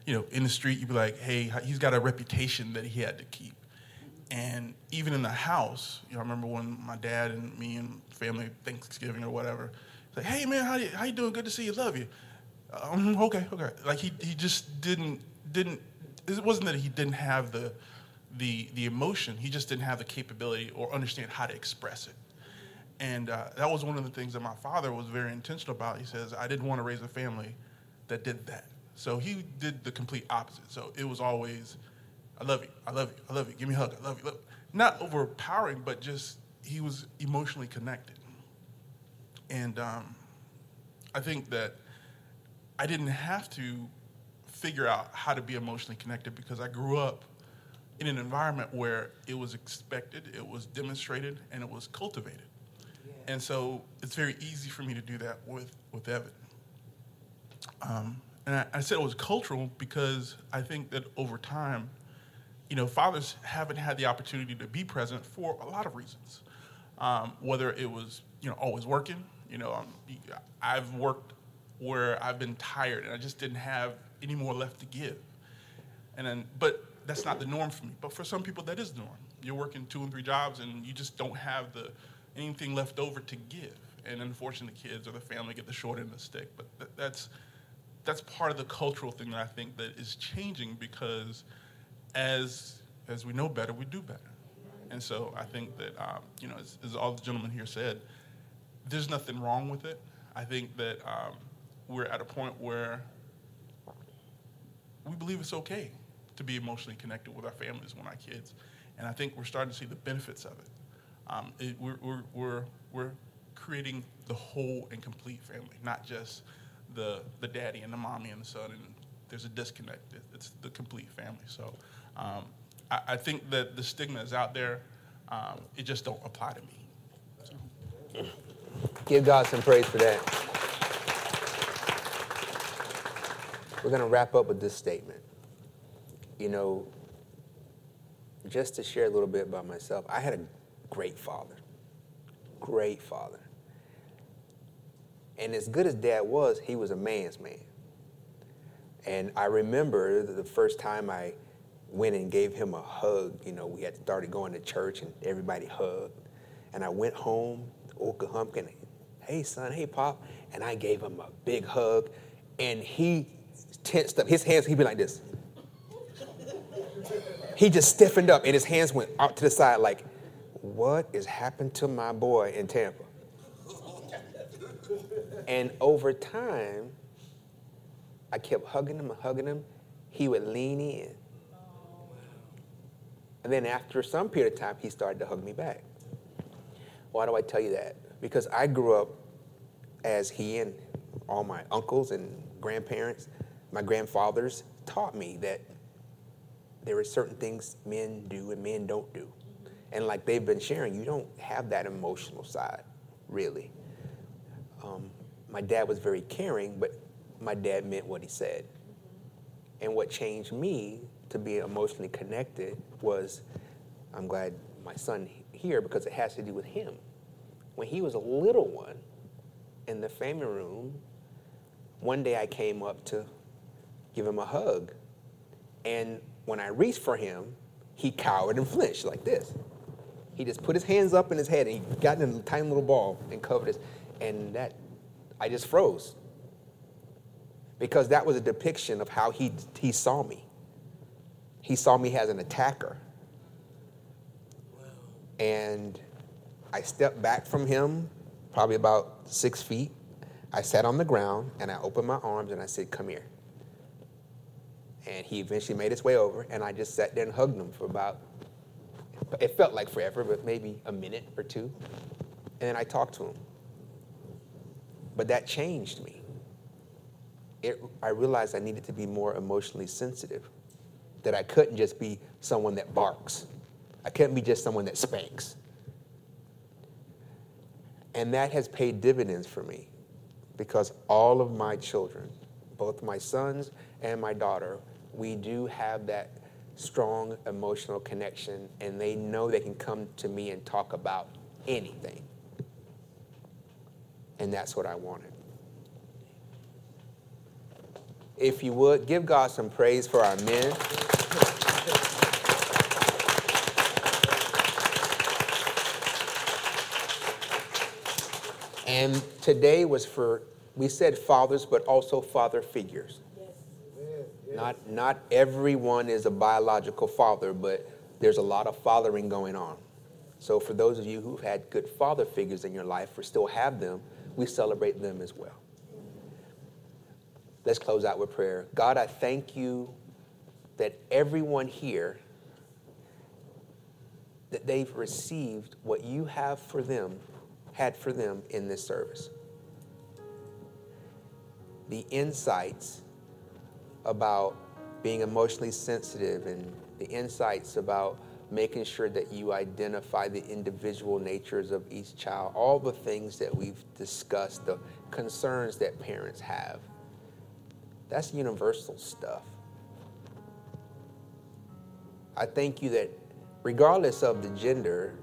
Speaker 6: you know, in the street, you'd be like, hey, he's got a reputation that he had to keep. And even in the house, you know, I remember when my dad and me and family, Thanksgiving or whatever, like, hey man, how you, how you doing? Good to see you. Love you. Um, okay, okay. Like he, he just didn't didn't. It wasn't that he didn't have the the the emotion. He just didn't have the capability or understand how to express it. And uh, that was one of the things that my father was very intentional about. He says, I didn't want to raise a family that did that. So he did the complete opposite. So it was always, I love you, I love you, I love you, give me a hug, I love you. Love Not overpowering, but just he was emotionally connected. And um, I think that I didn't have to figure out how to be emotionally connected because I grew up in an environment where it was expected, it was demonstrated, and it was cultivated. Yeah. And so it's very easy for me to do that with, with Evan. Um, and I, I said it was cultural because I think that over time, you know, fathers haven't had the opportunity to be present for a lot of reasons. Um, whether it was, you know, always working, you know, um, I've worked where I've been tired and I just didn't have any more left to give. And then, but that's not the norm for me. But for some people, that is the norm. You're working two and three jobs and you just don't have the anything left over to give. And unfortunately, the kids or the family get the short end of the stick. But th- that's that's part of the cultural thing that I think that is changing because as as we know better, we do better. And so I think that um, you know, as, as, all the gentlemen here said, there's nothing wrong with it. I think that um, we're at a point where we believe it's okay to be emotionally connected with our families when our kids, and I think we're starting to see the benefits of it. Um, it we're, we're, we're, we're creating the whole and complete family, not just the the daddy and the mommy and the son, and there's a disconnect. It's the complete family. So um, I, I, think that the stigma is out there. Um, it just don't apply to me.
Speaker 1: Give God some praise for that. We're going to wrap up with this statement. You know, just to share a little bit about myself, I had a great father. Great father. And as good as dad was, he was a man's man. And I remember the first time I went and gave him a hug. You know, we had started going to church and everybody hugged. And I went home, Oka Humpkin, hey son, hey pop, and I gave him a big hug. and he tensed up. His hands, he'd be like this. He just stiffened up and his hands went out to the side like, what is happened to my boy in Tampa? And over time, I kept hugging him and hugging him. He would lean in. And then after some period of time, he started to hug me back. Why do I tell you that? Because I grew up as he and all my uncles and grandparents, my grandfathers taught me that there are certain things men do and men don't do. And like they've been sharing, you don't have that emotional side, really. Um, my dad was very caring, but my dad meant what he said. And what changed me to be emotionally connected was I'm glad my son here because it has to do with him. When he was a little one in the family room, one day I came up to give him a hug. And when I reached for him, he cowered and flinched like this. He just put his hands up in his head and he got in a tiny little ball and covered his. And that, I just froze. Because that was a depiction of how he, he saw me. He saw me as an attacker. And I stepped back from him, probably about six feet. I sat on the ground and I opened my arms and I said, Come here. And he eventually made his way over, and I just sat there and hugged him for about, it felt like forever, but maybe a minute or two. And then I talked to him. But that changed me. It, I realized I needed to be more emotionally sensitive, that I couldn't just be someone that barks, I couldn't be just someone that spanks. And that has paid dividends for me because all of my children, both my sons and my daughter, we do have that strong emotional connection, and they know they can come to me and talk about anything. And that's what I wanted. If you would, give God some praise for our men. And today was for, we said fathers, but also father figures. Not, not everyone is a biological father, but there's a lot of fathering going on. So for those of you who've had good father figures in your life or still have them, we celebrate them as well. Let's close out with prayer. God, I thank you that everyone here that they've received what you have for them, had for them in this service. The insights about being emotionally sensitive and the insights about making sure that you identify the individual natures of each child, all the things that we've discussed, the concerns that parents have. That's universal stuff. I thank you that regardless of the gender,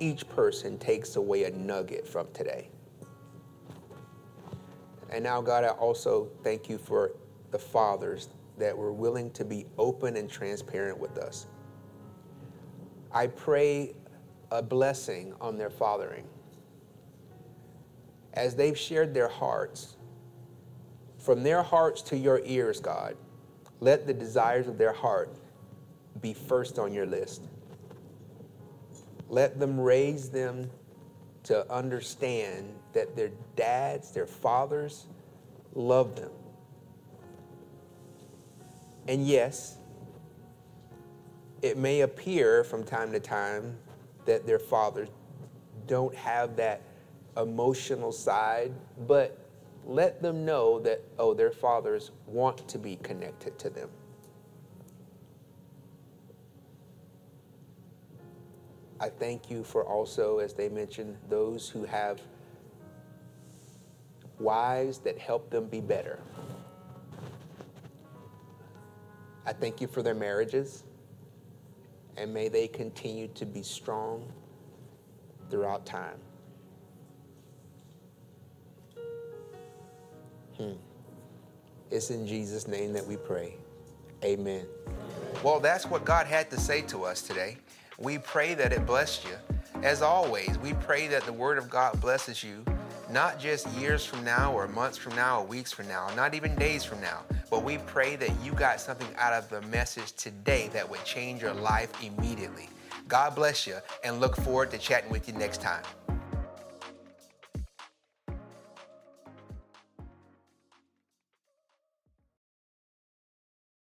Speaker 1: each person takes away a nugget from today. And now, God, I also thank you for the fathers that were willing to be open and transparent with us. I pray a blessing on their fathering. As they've shared their hearts, from their hearts to your ears, God, let the desires of their heart be first on your list. Let them raise them to understand that their dads, their fathers, love them. And yes, it may appear from time to time that their fathers don't have that emotional side, but let them know that, oh, their fathers want to be connected to them. I thank you for also, as they mentioned, those who have wives that help them be better. I thank you for their marriages, and may they continue to be strong throughout time. Hmm. It's in Jesus' name that we pray. Amen. Well, that's what God had to say to us today. We pray that it blessed you. As always, we pray that the Word of God blesses you not just years from now or months from now or weeks from now, not even days from now, but we pray that you got something out of the message today that would change your life immediately. God bless you and look forward to chatting with you next time.